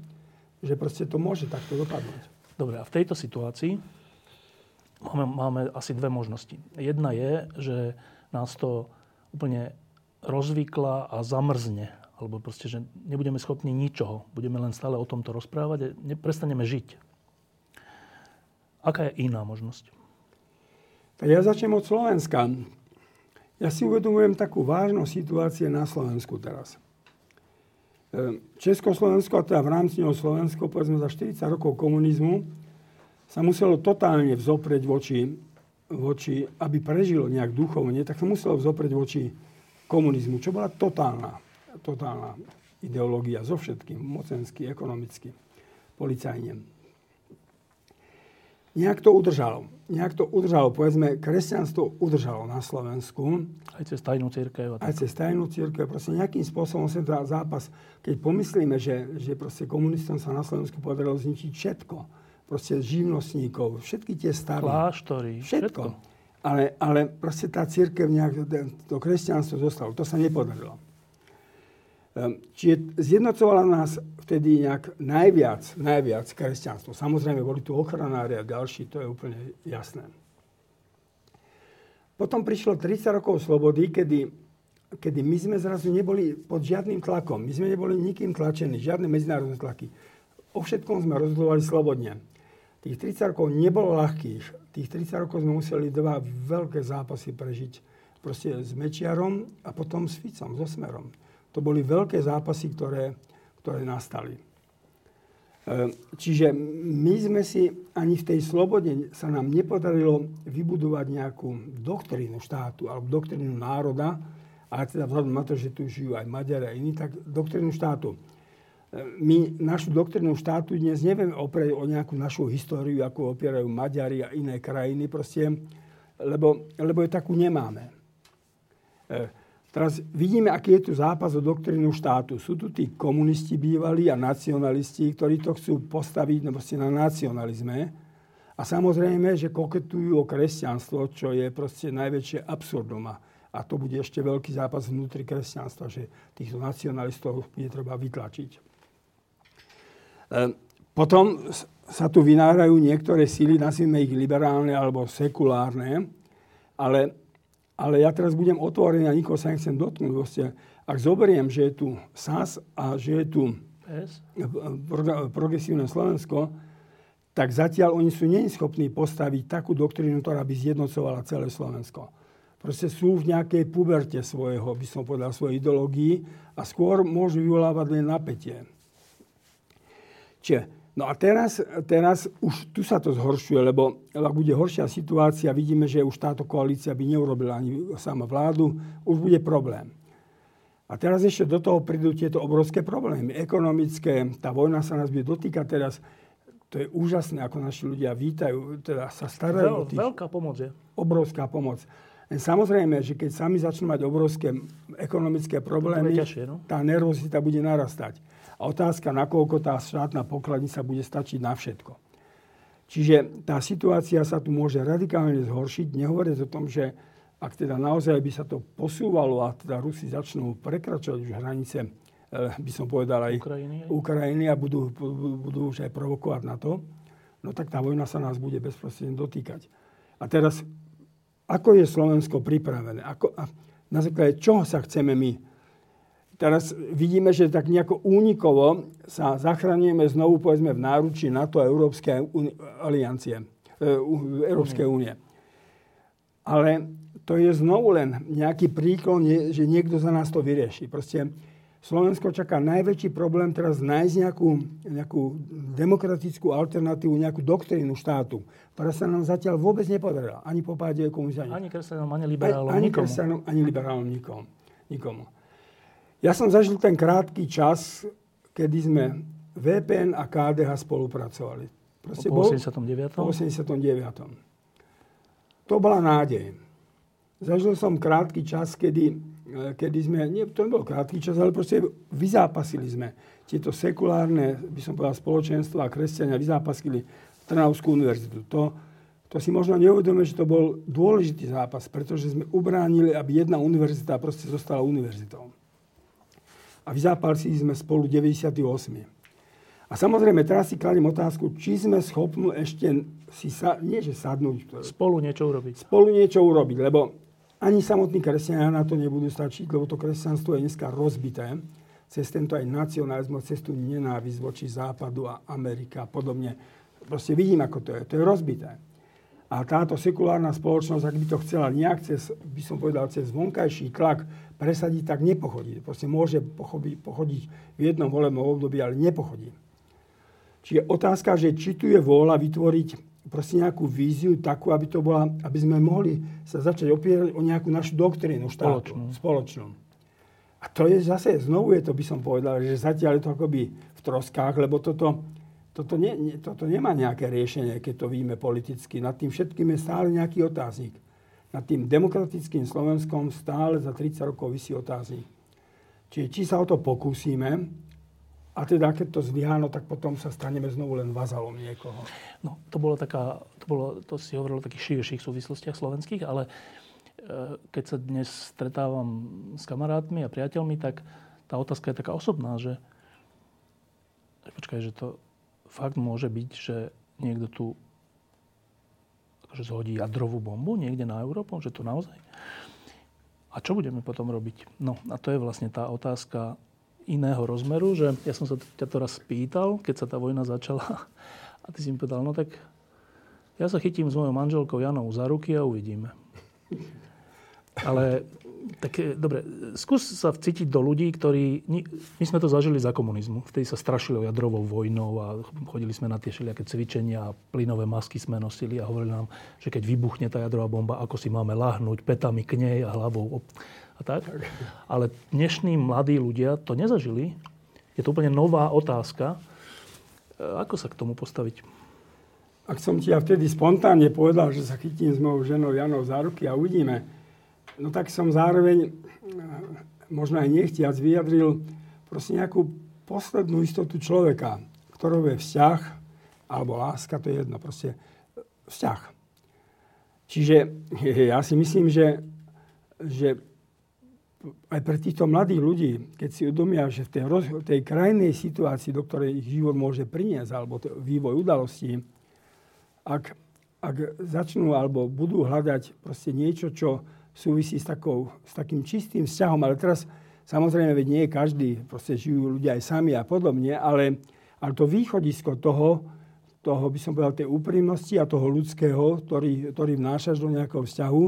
že proste to môže takto dopadnúť. Dobre, a v tejto situácii máme, máme asi dve možnosti. Jedna je, že nás to úplne rozvykla a zamrzne. Alebo proste, že nebudeme schopní ničoho. Budeme len stále o tomto rozprávať a prestaneme žiť. Aká je iná možnosť? Tak ja začnem od Slovenska. Ja si uvedomujem takú vážnu situáciu na Slovensku teraz. Ehm, Československo, a teda v rámci neho Slovensko, povedzme za 40 rokov komunizmu, sa muselo totálne vzoprieť voči, voči, aby prežilo nejak duchovne, tak sa muselo vzoprieť voči komunizmu, čo bola totálna, totálna ideológia so všetkým, mocensky, ekonomicky, policajne nejak to udržalo. Nejak to udržalo, povedzme, kresťanstvo udržalo na Slovensku. Aj cez tajnú církev. Aj cez tajnú církev. Proste nejakým spôsobom sa dá zápas. Keď pomyslíme, že, že proste komunistom sa na Slovensku podarilo zničiť všetko. Proste živnostníkov, všetky tie stavy. Kláštory, všetko. všetko. Ale, ale proste tá církev, nejak, to kresťanstvo zostalo. To sa nepodarilo. Ehm, čiže zjednocovala nás vtedy nejak najviac, najviac kresťanstvo. Samozrejme, boli tu ochranári a ďalší, to je úplne jasné. Potom prišlo 30 rokov slobody, kedy, kedy my sme zrazu neboli pod žiadnym tlakom. My sme neboli nikým tlačení, žiadne medzinárodné tlaky. O všetkom sme rozhodovali slobodne. Tých 30 rokov nebolo ľahkých. Tých 30 rokov sme museli dva veľké zápasy prežiť. Proste s Mečiarom a potom s Ficom, so Smerom. To boli veľké zápasy, ktoré, ktoré nastali. E, čiže my sme si ani v tej slobode sa nám nepodarilo vybudovať nejakú doktrínu štátu alebo doktrínu národa, ale teda vzhľadom na to, že tu žijú aj Maďari a iní, tak doktrínu štátu. E, my našu doktrínu štátu dnes nevieme oprieť o nejakú našu históriu, ako opierajú Maďari a iné krajiny, proste, lebo, lebo je takú nemáme. Teraz vidíme, aký je tu zápas o doktrínu štátu. Sú tu tí komunisti bývalí a nacionalisti, ktorí to chcú postaviť no na nacionalizme. A samozrejme, že koketujú o kresťanstvo, čo je proste najväčšie absurdum. A to bude ešte veľký zápas vnútri kresťanstva, že týchto nacionalistov bude treba vytlačiť. E, potom sa tu vynárajú niektoré síly, nazvime ich liberálne alebo sekulárne, ale ale ja teraz budem otvorený a nikoho sa nechcem dotknúť. Vlastne, ak zoberiem, že je tu SAS a že je tu progresívne Slovensko, tak zatiaľ oni sú neschopní postaviť takú doktrínu, ktorá by zjednocovala celé Slovensko. Proste sú v nejakej puberte svojho, by som povedal, svojej ideológii a skôr môžu vyvolávať len napätie. Čiže No a teraz, teraz už tu sa to zhoršuje, lebo ak bude horšia situácia, vidíme, že už táto koalícia by neurobila ani sama vládu, už bude problém. A teraz ešte do toho prídu tieto obrovské problémy. Ekonomické, tá vojna sa nás bude dotýkať teraz. To je úžasné, ako naši ľudia vítajú, teda sa starajú Veľ, o tých... Veľká pomoc je. Obrovská pomoc. Len samozrejme, že keď sami začnú mať obrovské ekonomické problémy, ťažšie, no? tá nervozita bude narastať. A otázka, nakoľko tá štátna pokladnica bude stačiť na všetko. Čiže tá situácia sa tu môže radikálne zhoršiť, nehovoriac o tom, že ak teda naozaj by sa to posúvalo a teda Rusi začnú prekračovať už hranice, eh, by som povedal aj Ukrajiny, Ukrajiny a budú, budú už aj provokovať na to, no tak tá vojna sa nás bude bezprostredne dotýkať. A teraz, ako je Slovensko pripravené? Ako, na základe čoho sa chceme my teraz vidíme, že tak nejako únikovo sa zachraňujeme znovu, povedzme, v náručí NATO a Európskej aliancie, e, Európskej únie. Ale to je znovu len nejaký príklon, že niekto za nás to vyrieši. Proste Slovensko čaká najväčší problém teraz nájsť nejakú, nejakú demokratickú alternatívu, nejakú doktrínu štátu, ktorá sa nám zatiaľ vôbec nepodarila. Ani po páde komunizmu. Ani kresťanom, ani liberálom, ani, ani nikomu. Kresťanom, ani liberálom, nikomu. nikomu. Ja som zažil ten krátky čas, kedy sme VPN a KDH spolupracovali. Proste po 89. Po 89. To bola nádej. Zažil som krátky čas, kedy, eh, kedy sme, nie, to nebol krátky čas, ale proste vyzápasili sme tieto sekulárne, by som povedal, spoločenstva a kresťania vyzápasili Trnavskú univerzitu. To, to si možno neuvedomuje, že to bol dôležitý zápas, pretože sme ubránili, aby jedna univerzita proste zostala univerzitou a v zápasí sme spolu 98. A samozrejme, teraz si kladím otázku, či sme schopní ešte si sa, nie že sadnúť. Spolu niečo urobiť. Spolu niečo urobiť, lebo ani samotní kresťania na to nebudú stačiť, lebo to kresťanstvo je dneska rozbité cez tento aj nacionalizmus, cez tú nenávisť voči Západu a Amerika a podobne. Proste vidím, ako to je. To je rozbité. A táto sekulárna spoločnosť, ak by to chcela nejak cez, by som povedal, cez vonkajší tlak presadiť, tak nepochodí. Proste môže pochodiť, pochodiť v jednom volebnom období, ale nepochodí. Čiže otázka, že či tu je vôľa vytvoriť proste nejakú víziu takú, aby to bola, aby sme mohli sa začať opierať o nejakú našu doktrínu štátu. Spoločnú. spoločnú. A to je zase, znovu je to, by som povedal, že zatiaľ je to akoby v troskách, lebo toto, toto, ne, ne, toto nemá nejaké riešenie, keď to víme politicky. Nad tým všetkým je stále nejaký otáznik nad tým demokratickým Slovenskom stále za 30 rokov vysí otáznik. Čiže či sa o to pokúsime, a teda keď to zlyháno, tak potom sa staneme znovu len vazalom niekoho. No, to bolo taká, to, bolo, to si hovorilo o takých širších súvislostiach slovenských, ale e, keď sa dnes stretávam s kamarátmi a priateľmi, tak tá otázka je taká osobná, že počkaj, že to fakt môže byť, že niekto tu že zhodí jadrovú bombu niekde na Európu, že to naozaj. A čo budeme potom robiť? No a to je vlastne tá otázka iného rozmeru, že ja som sa ťa to raz spýtal, keď sa tá vojna začala a ty si mi povedal, no tak ja sa chytím s mojou manželkou Janou za ruky a uvidíme. Ale tak dobre, skús sa vcítiť do ľudí, ktorí... My sme to zažili za komunizmu. Vtedy sa strašili jadrovou vojnou a chodili sme na tie všelijaké cvičenia plynové masky sme nosili a hovorili nám, že keď vybuchne tá jadrová bomba, ako si máme lahnúť petami k nej a hlavou a tak. Ale dnešní mladí ľudia to nezažili. Je to úplne nová otázka. E, ako sa k tomu postaviť? Ak som ti ja vtedy spontánne povedal, že sa chytím s mojou ženou Janou za ruky a uvidíme, no tak som zároveň, možno aj nechtiac, vyjadril proste nejakú poslednú istotu človeka, ktorou je vzťah, alebo láska, to je jedno, proste vzťah. Čiže ja si myslím, že, že aj pre týchto mladých ľudí, keď si udomia, že v tej, roz, tej krajnej situácii, do ktorej ich život môže priniesť, alebo vývoj udalostí, ak, ak začnú alebo budú hľadať proste niečo, čo súvisí s, takou, s takým čistým vzťahom. Ale teraz samozrejme, veď nie každý, proste žijú ľudia aj sami a podobne, ale, ale to východisko toho, toho, by som povedal, tej úprimnosti a toho ľudského, ktorý, ktorý vnášaš do nejakého vzťahu,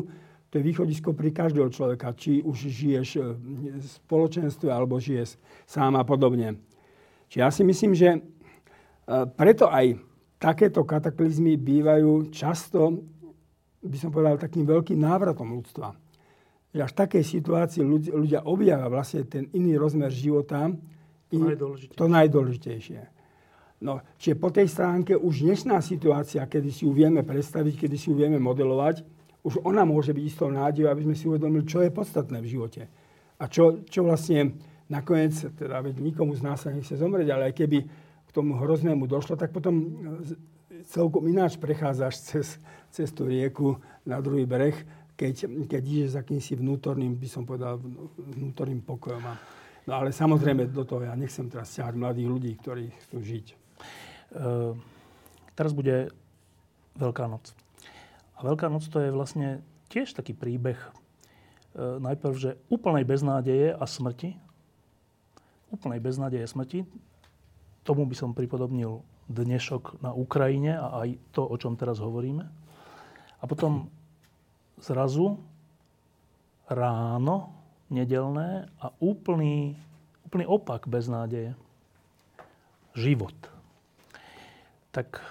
to je východisko pri každého človeka, či už žiješ v spoločenstve alebo žiješ sám a podobne. Čiže ja si myslím, že e, preto aj takéto kataklizmy bývajú často by som povedal, takým veľkým návratom ľudstva. Že až v takej situácii ľudia, ľudia objavia vlastne ten iný rozmer života. To najdôležitejšie. To najdôležitejšie. No, čiže po tej stránke už dnešná situácia, kedy si ju vieme predstaviť, kedy si ju vieme modelovať, už ona môže byť istou nádejou, aby sme si uvedomili, čo je podstatné v živote. A čo, čo vlastne nakoniec, teda veď nikomu z nás sa nechce zomrieť, ale aj keby k tomu hroznému došlo, tak potom celkom ináč prechádzaš cez, cez tú rieku na druhý breh, keď, keď ideš za akýmsi vnútorným, by som povedal, vnútorným pokojom. No ale samozrejme do toho ja nechcem teraz ťahať mladých ľudí, ktorí chcú žiť. E, teraz bude Veľká noc. A Veľká noc to je vlastne tiež taký príbeh e, najprv, že úplnej beznádeje a smrti. Úplnej beznádeje a smrti. Tomu by som pripodobnil dnešok na Ukrajine a aj to, o čom teraz hovoríme. A potom zrazu ráno, nedelné a úplný, úplný opak beznádeje. Život. Tak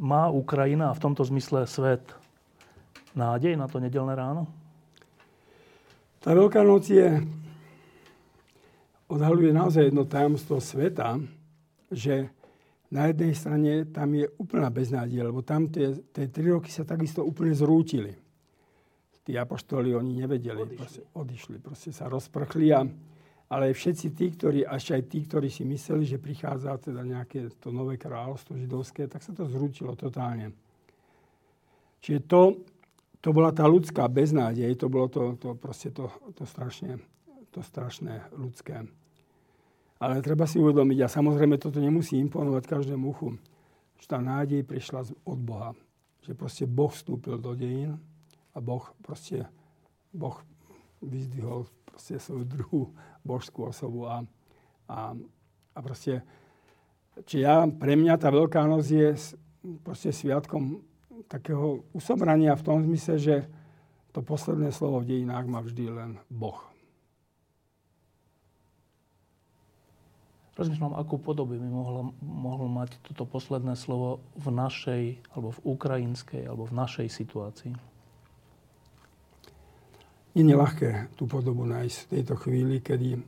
má Ukrajina a v tomto zmysle svet nádej na to nedelné ráno? Tá Veľká noc je, odhaluje naozaj jedno tajomstvo sveta, že na jednej strane tam je úplná beznádej, lebo tam tie, tie tri roky sa takisto úplne zrútili. Tí apoštoli, oni nevedeli, odišli, proste, odišli proste sa rozprchli. A, ale všetci tí, ktorí, až aj tí, ktorí si mysleli, že prichádza teda nejaké to nové kráľovstvo židovské, tak sa to zrútilo totálne. Čiže to, to bola tá ľudská beznádej, to bolo to, to proste to, to, strašne, to strašné ľudské. Ale treba si uvedomiť, a samozrejme toto nemusí imponovať každému uchu, že tá nádej prišla od Boha. Že proste Boh vstúpil do dejín a Boh proste, Boh vyzdvihol proste svoju druhú božskú osobu a, a, a proste, či ja, pre mňa tá Veľká noc je proste sviatkom takého usobrania v tom zmysle, že to posledné slovo v dejinách má vždy len Boh. Rozmýšľam, akú podobu by mohlo, mohlo mať toto posledné slovo v našej, alebo v ukrajinskej, alebo v našej situácii. Je ľahké tú podobu nájsť v tejto chvíli, kedy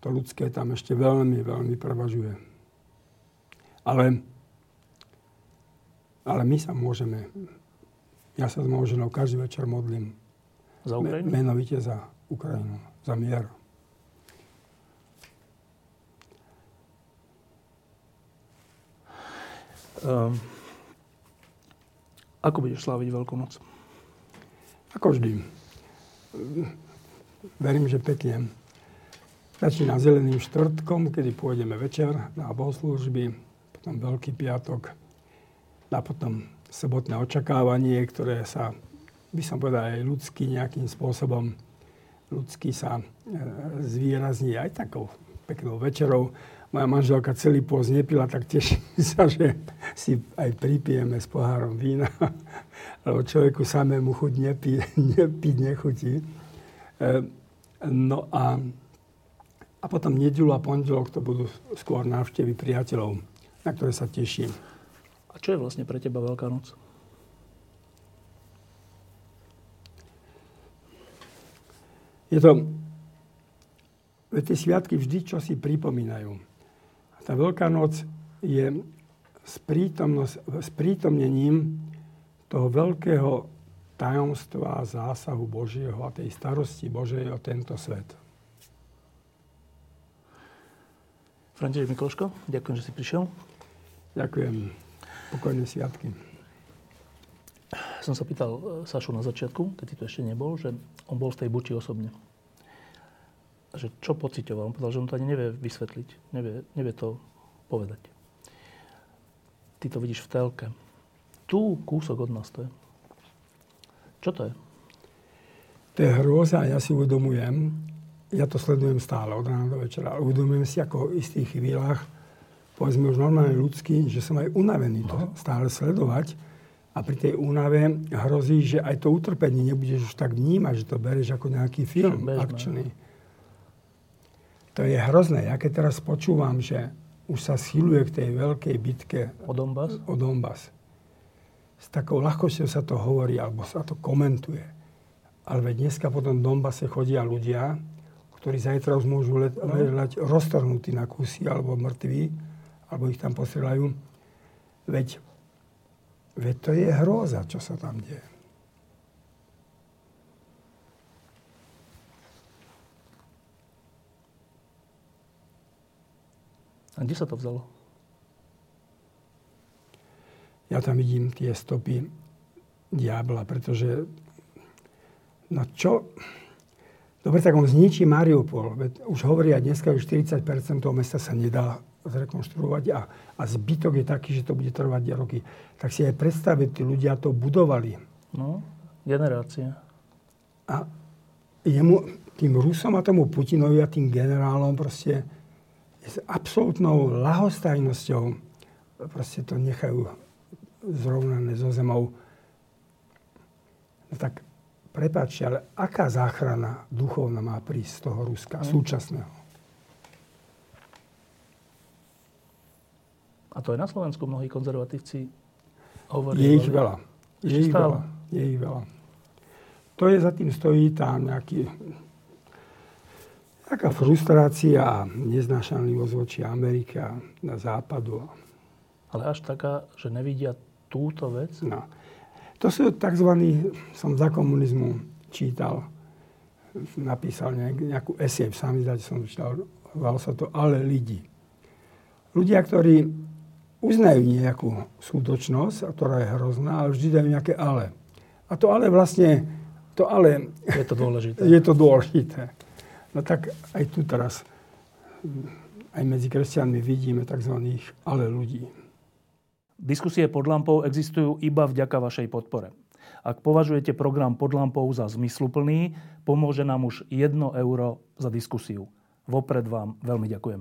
to ľudské tam ešte veľmi, veľmi prevažuje. Ale, ale my sa môžeme, ja sa s mojou ženou každý večer modlím. Za Ukrajinu? Menovite za Ukrajinu, za mier. Ako budeš sláviť Veľkú noc? Ako vždy. Verím, že pekne. Začína zeleným štvrtkom, kedy pôjdeme večer na bohoslužby, potom Veľký piatok a potom sobotné očakávanie, ktoré sa, by som povedal, aj ľudský nejakým spôsobom ľudský sa e, zvýrazní aj takou peknou večerou moja manželka celý pôz nepila, tak teším [laughs] sa, že si aj pripijeme s pohárom vína, [laughs] lebo človeku samému chuť nepí, [laughs] nepiť nechutí. E, no a, a potom nedelu a pondelok to budú skôr návštevy priateľov, na ktoré sa teším. A čo je vlastne pre teba Veľká noc? Je to... Tie sviatky vždy čo si pripomínajú tá Veľká noc je sprítomnením toho veľkého tajomstva zásahu Božieho a tej starosti Božej o tento svet. František Mikloško, ďakujem, že si prišiel. Ďakujem. Pokojné sviatky. Som sa pýtal e, Sašu na začiatku, keď tu ešte nebol, že on bol v tej buči osobne že čo pocitoval. On povedal, že on to ani nevie vysvetliť. Nevie, nevie to povedať. Ty to vidíš v telke. Tu kúsok od nás to je. Čo to je? To je hrôza, ja si uvedomujem, ja to sledujem stále od rána do večera, ale uvedomujem si ako v istých chvíľach, povedzme už normálne ľudský, že som aj unavený to stále sledovať a pri tej únave hrozí, že aj to utrpenie nebudeš už tak vnímať, že to bereš ako nejaký film Bežné. akčný. To je hrozné. Ja keď teraz počúvam, že už sa schyluje k tej veľkej bitke o Donbass, o Donbass. S takou ľahkosťou sa to hovorí, alebo sa to komentuje. Ale dneska po tom Donbase chodia ľudia, ktorí zajtra už môžu let, no. ležať roztrhnutí na kusy, alebo mŕtvi, alebo ich tam posielajú. Veď, veď to je hrôza, čo sa tam deje. A kde sa to vzalo? Ja tam vidím tie stopy diabla, pretože no čo... Dobre, tak on zničí Mariupol. Veď už hovorí aj dneska, že 40% toho mesta sa nedá zrekonštruovať a, a zbytok je taký, že to bude trvať roky. Tak si aj predstaviť, tí ľudia to budovali. No, generácia. A jemu, tým Rusom a tomu Putinovi a tým generálom proste s absolútnou lahostajnosťou proste to nechajú zrovnané so zemou. No tak prepáčte, ale aká záchrana duchovná má prísť z toho Ruska mm. súčasného? A to aj na Slovensku mnohí konzervatívci hovoria. Je ich veľa. Je ich veľa. Je ich veľa. To je za tým stojí tá nejaký taká frustrácia a neznášanlivosť voči Amerike na západu. Ale až taká, že nevidia túto vec? No. To sú tzv. som za komunizmu čítal, napísal nejakú esej, v samizdáte som čítal, volalo sa to Ale lidi. Ľudia, ktorí uznajú nejakú skutočnosť, ktorá je hrozná, ale vždy dajú nejaké ale. A to ale vlastne, to ale... Je to dôležité. [laughs] je to dôležité. No tak aj tu teraz aj medzi kresťanmi vidíme tzv. ale ľudí. Diskusie pod lampou existujú iba vďaka vašej podpore. Ak považujete program pod lampou za zmysluplný, pomôže nám už 1 euro za diskusiu. Vopred vám veľmi ďakujem.